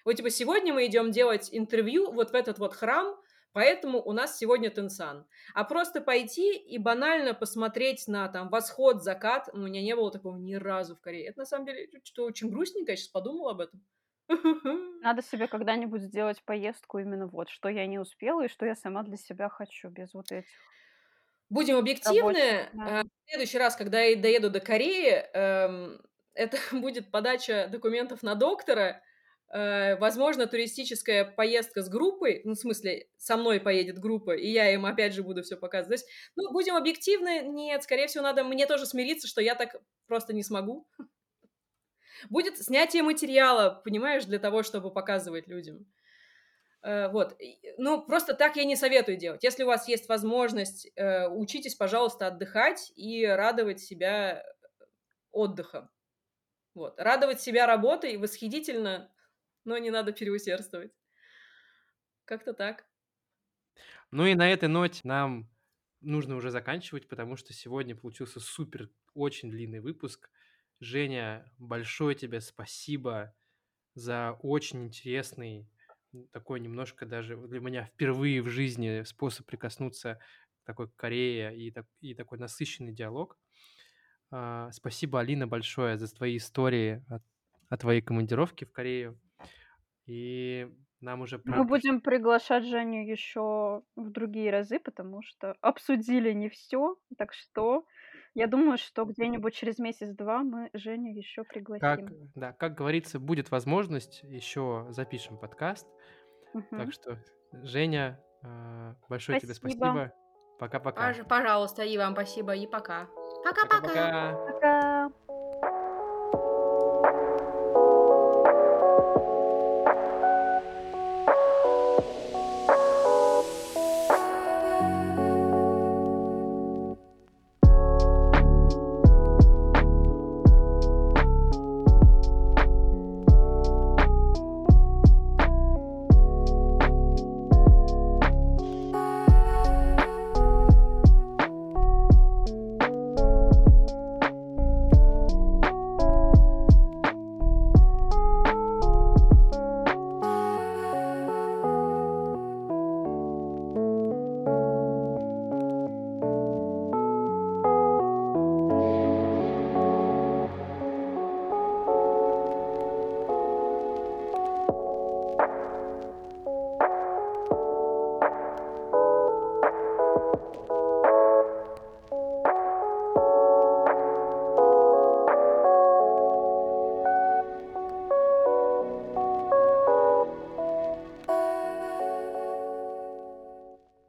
Вот, типа, сегодня мы идем делать интервью вот в этот вот храм Поэтому у нас сегодня Тенсан. А просто пойти и банально посмотреть на там восход, закат, у меня не было такого ни разу в Корее. Это на самом деле что очень грустненько, я сейчас подумала об этом. Надо себе когда-нибудь сделать поездку именно вот, что я не успела и что я сама для себя хочу, без вот этих Будем рабочих. объективны. Да. э, В следующий раз, когда я доеду до Кореи, эм, это будет подача документов на доктора, возможно, туристическая поездка с группой, ну, в смысле, со мной поедет группа, и я им опять же буду все показывать. То есть, ну, будем объективны, нет, скорее всего, надо мне тоже смириться, что я так просто не смогу. Будет снятие материала, понимаешь, для того, чтобы показывать людям. Э, Вот. Ну, просто так я не советую делать. Если у вас есть возможность, э, учитесь, пожалуйста, отдыхать и радовать себя отдыхом. Вот. Радовать себя работой восхитительно, но не надо переусердствовать. Как-то так. Ну и на этой ноте нам нужно уже заканчивать, потому что сегодня получился супер, очень длинный выпуск. Женя, большое тебе спасибо за очень интересный, такой немножко даже для меня впервые в жизни способ прикоснуться к такой Корее и, так, и такой насыщенный диалог. А, Спасибо, Алина, большое за твои истории о, о твоей командировке в Корею. И нам уже Мы будем приглашать Женю еще в другие разы, потому что обсудили не все. Так что я думаю, что где-нибудь через месяц-два мы Женю еще Как, пригласим. да, как говорится, будет возможность, еще запишем подкаст. Мгм. Так что, Женя, а, большое тебе Спасибо. спасибо. Пока-пока. Пож- Пожалуйста, и вам спасибо, и пока. Пока-пока. Пока-пока. Пока.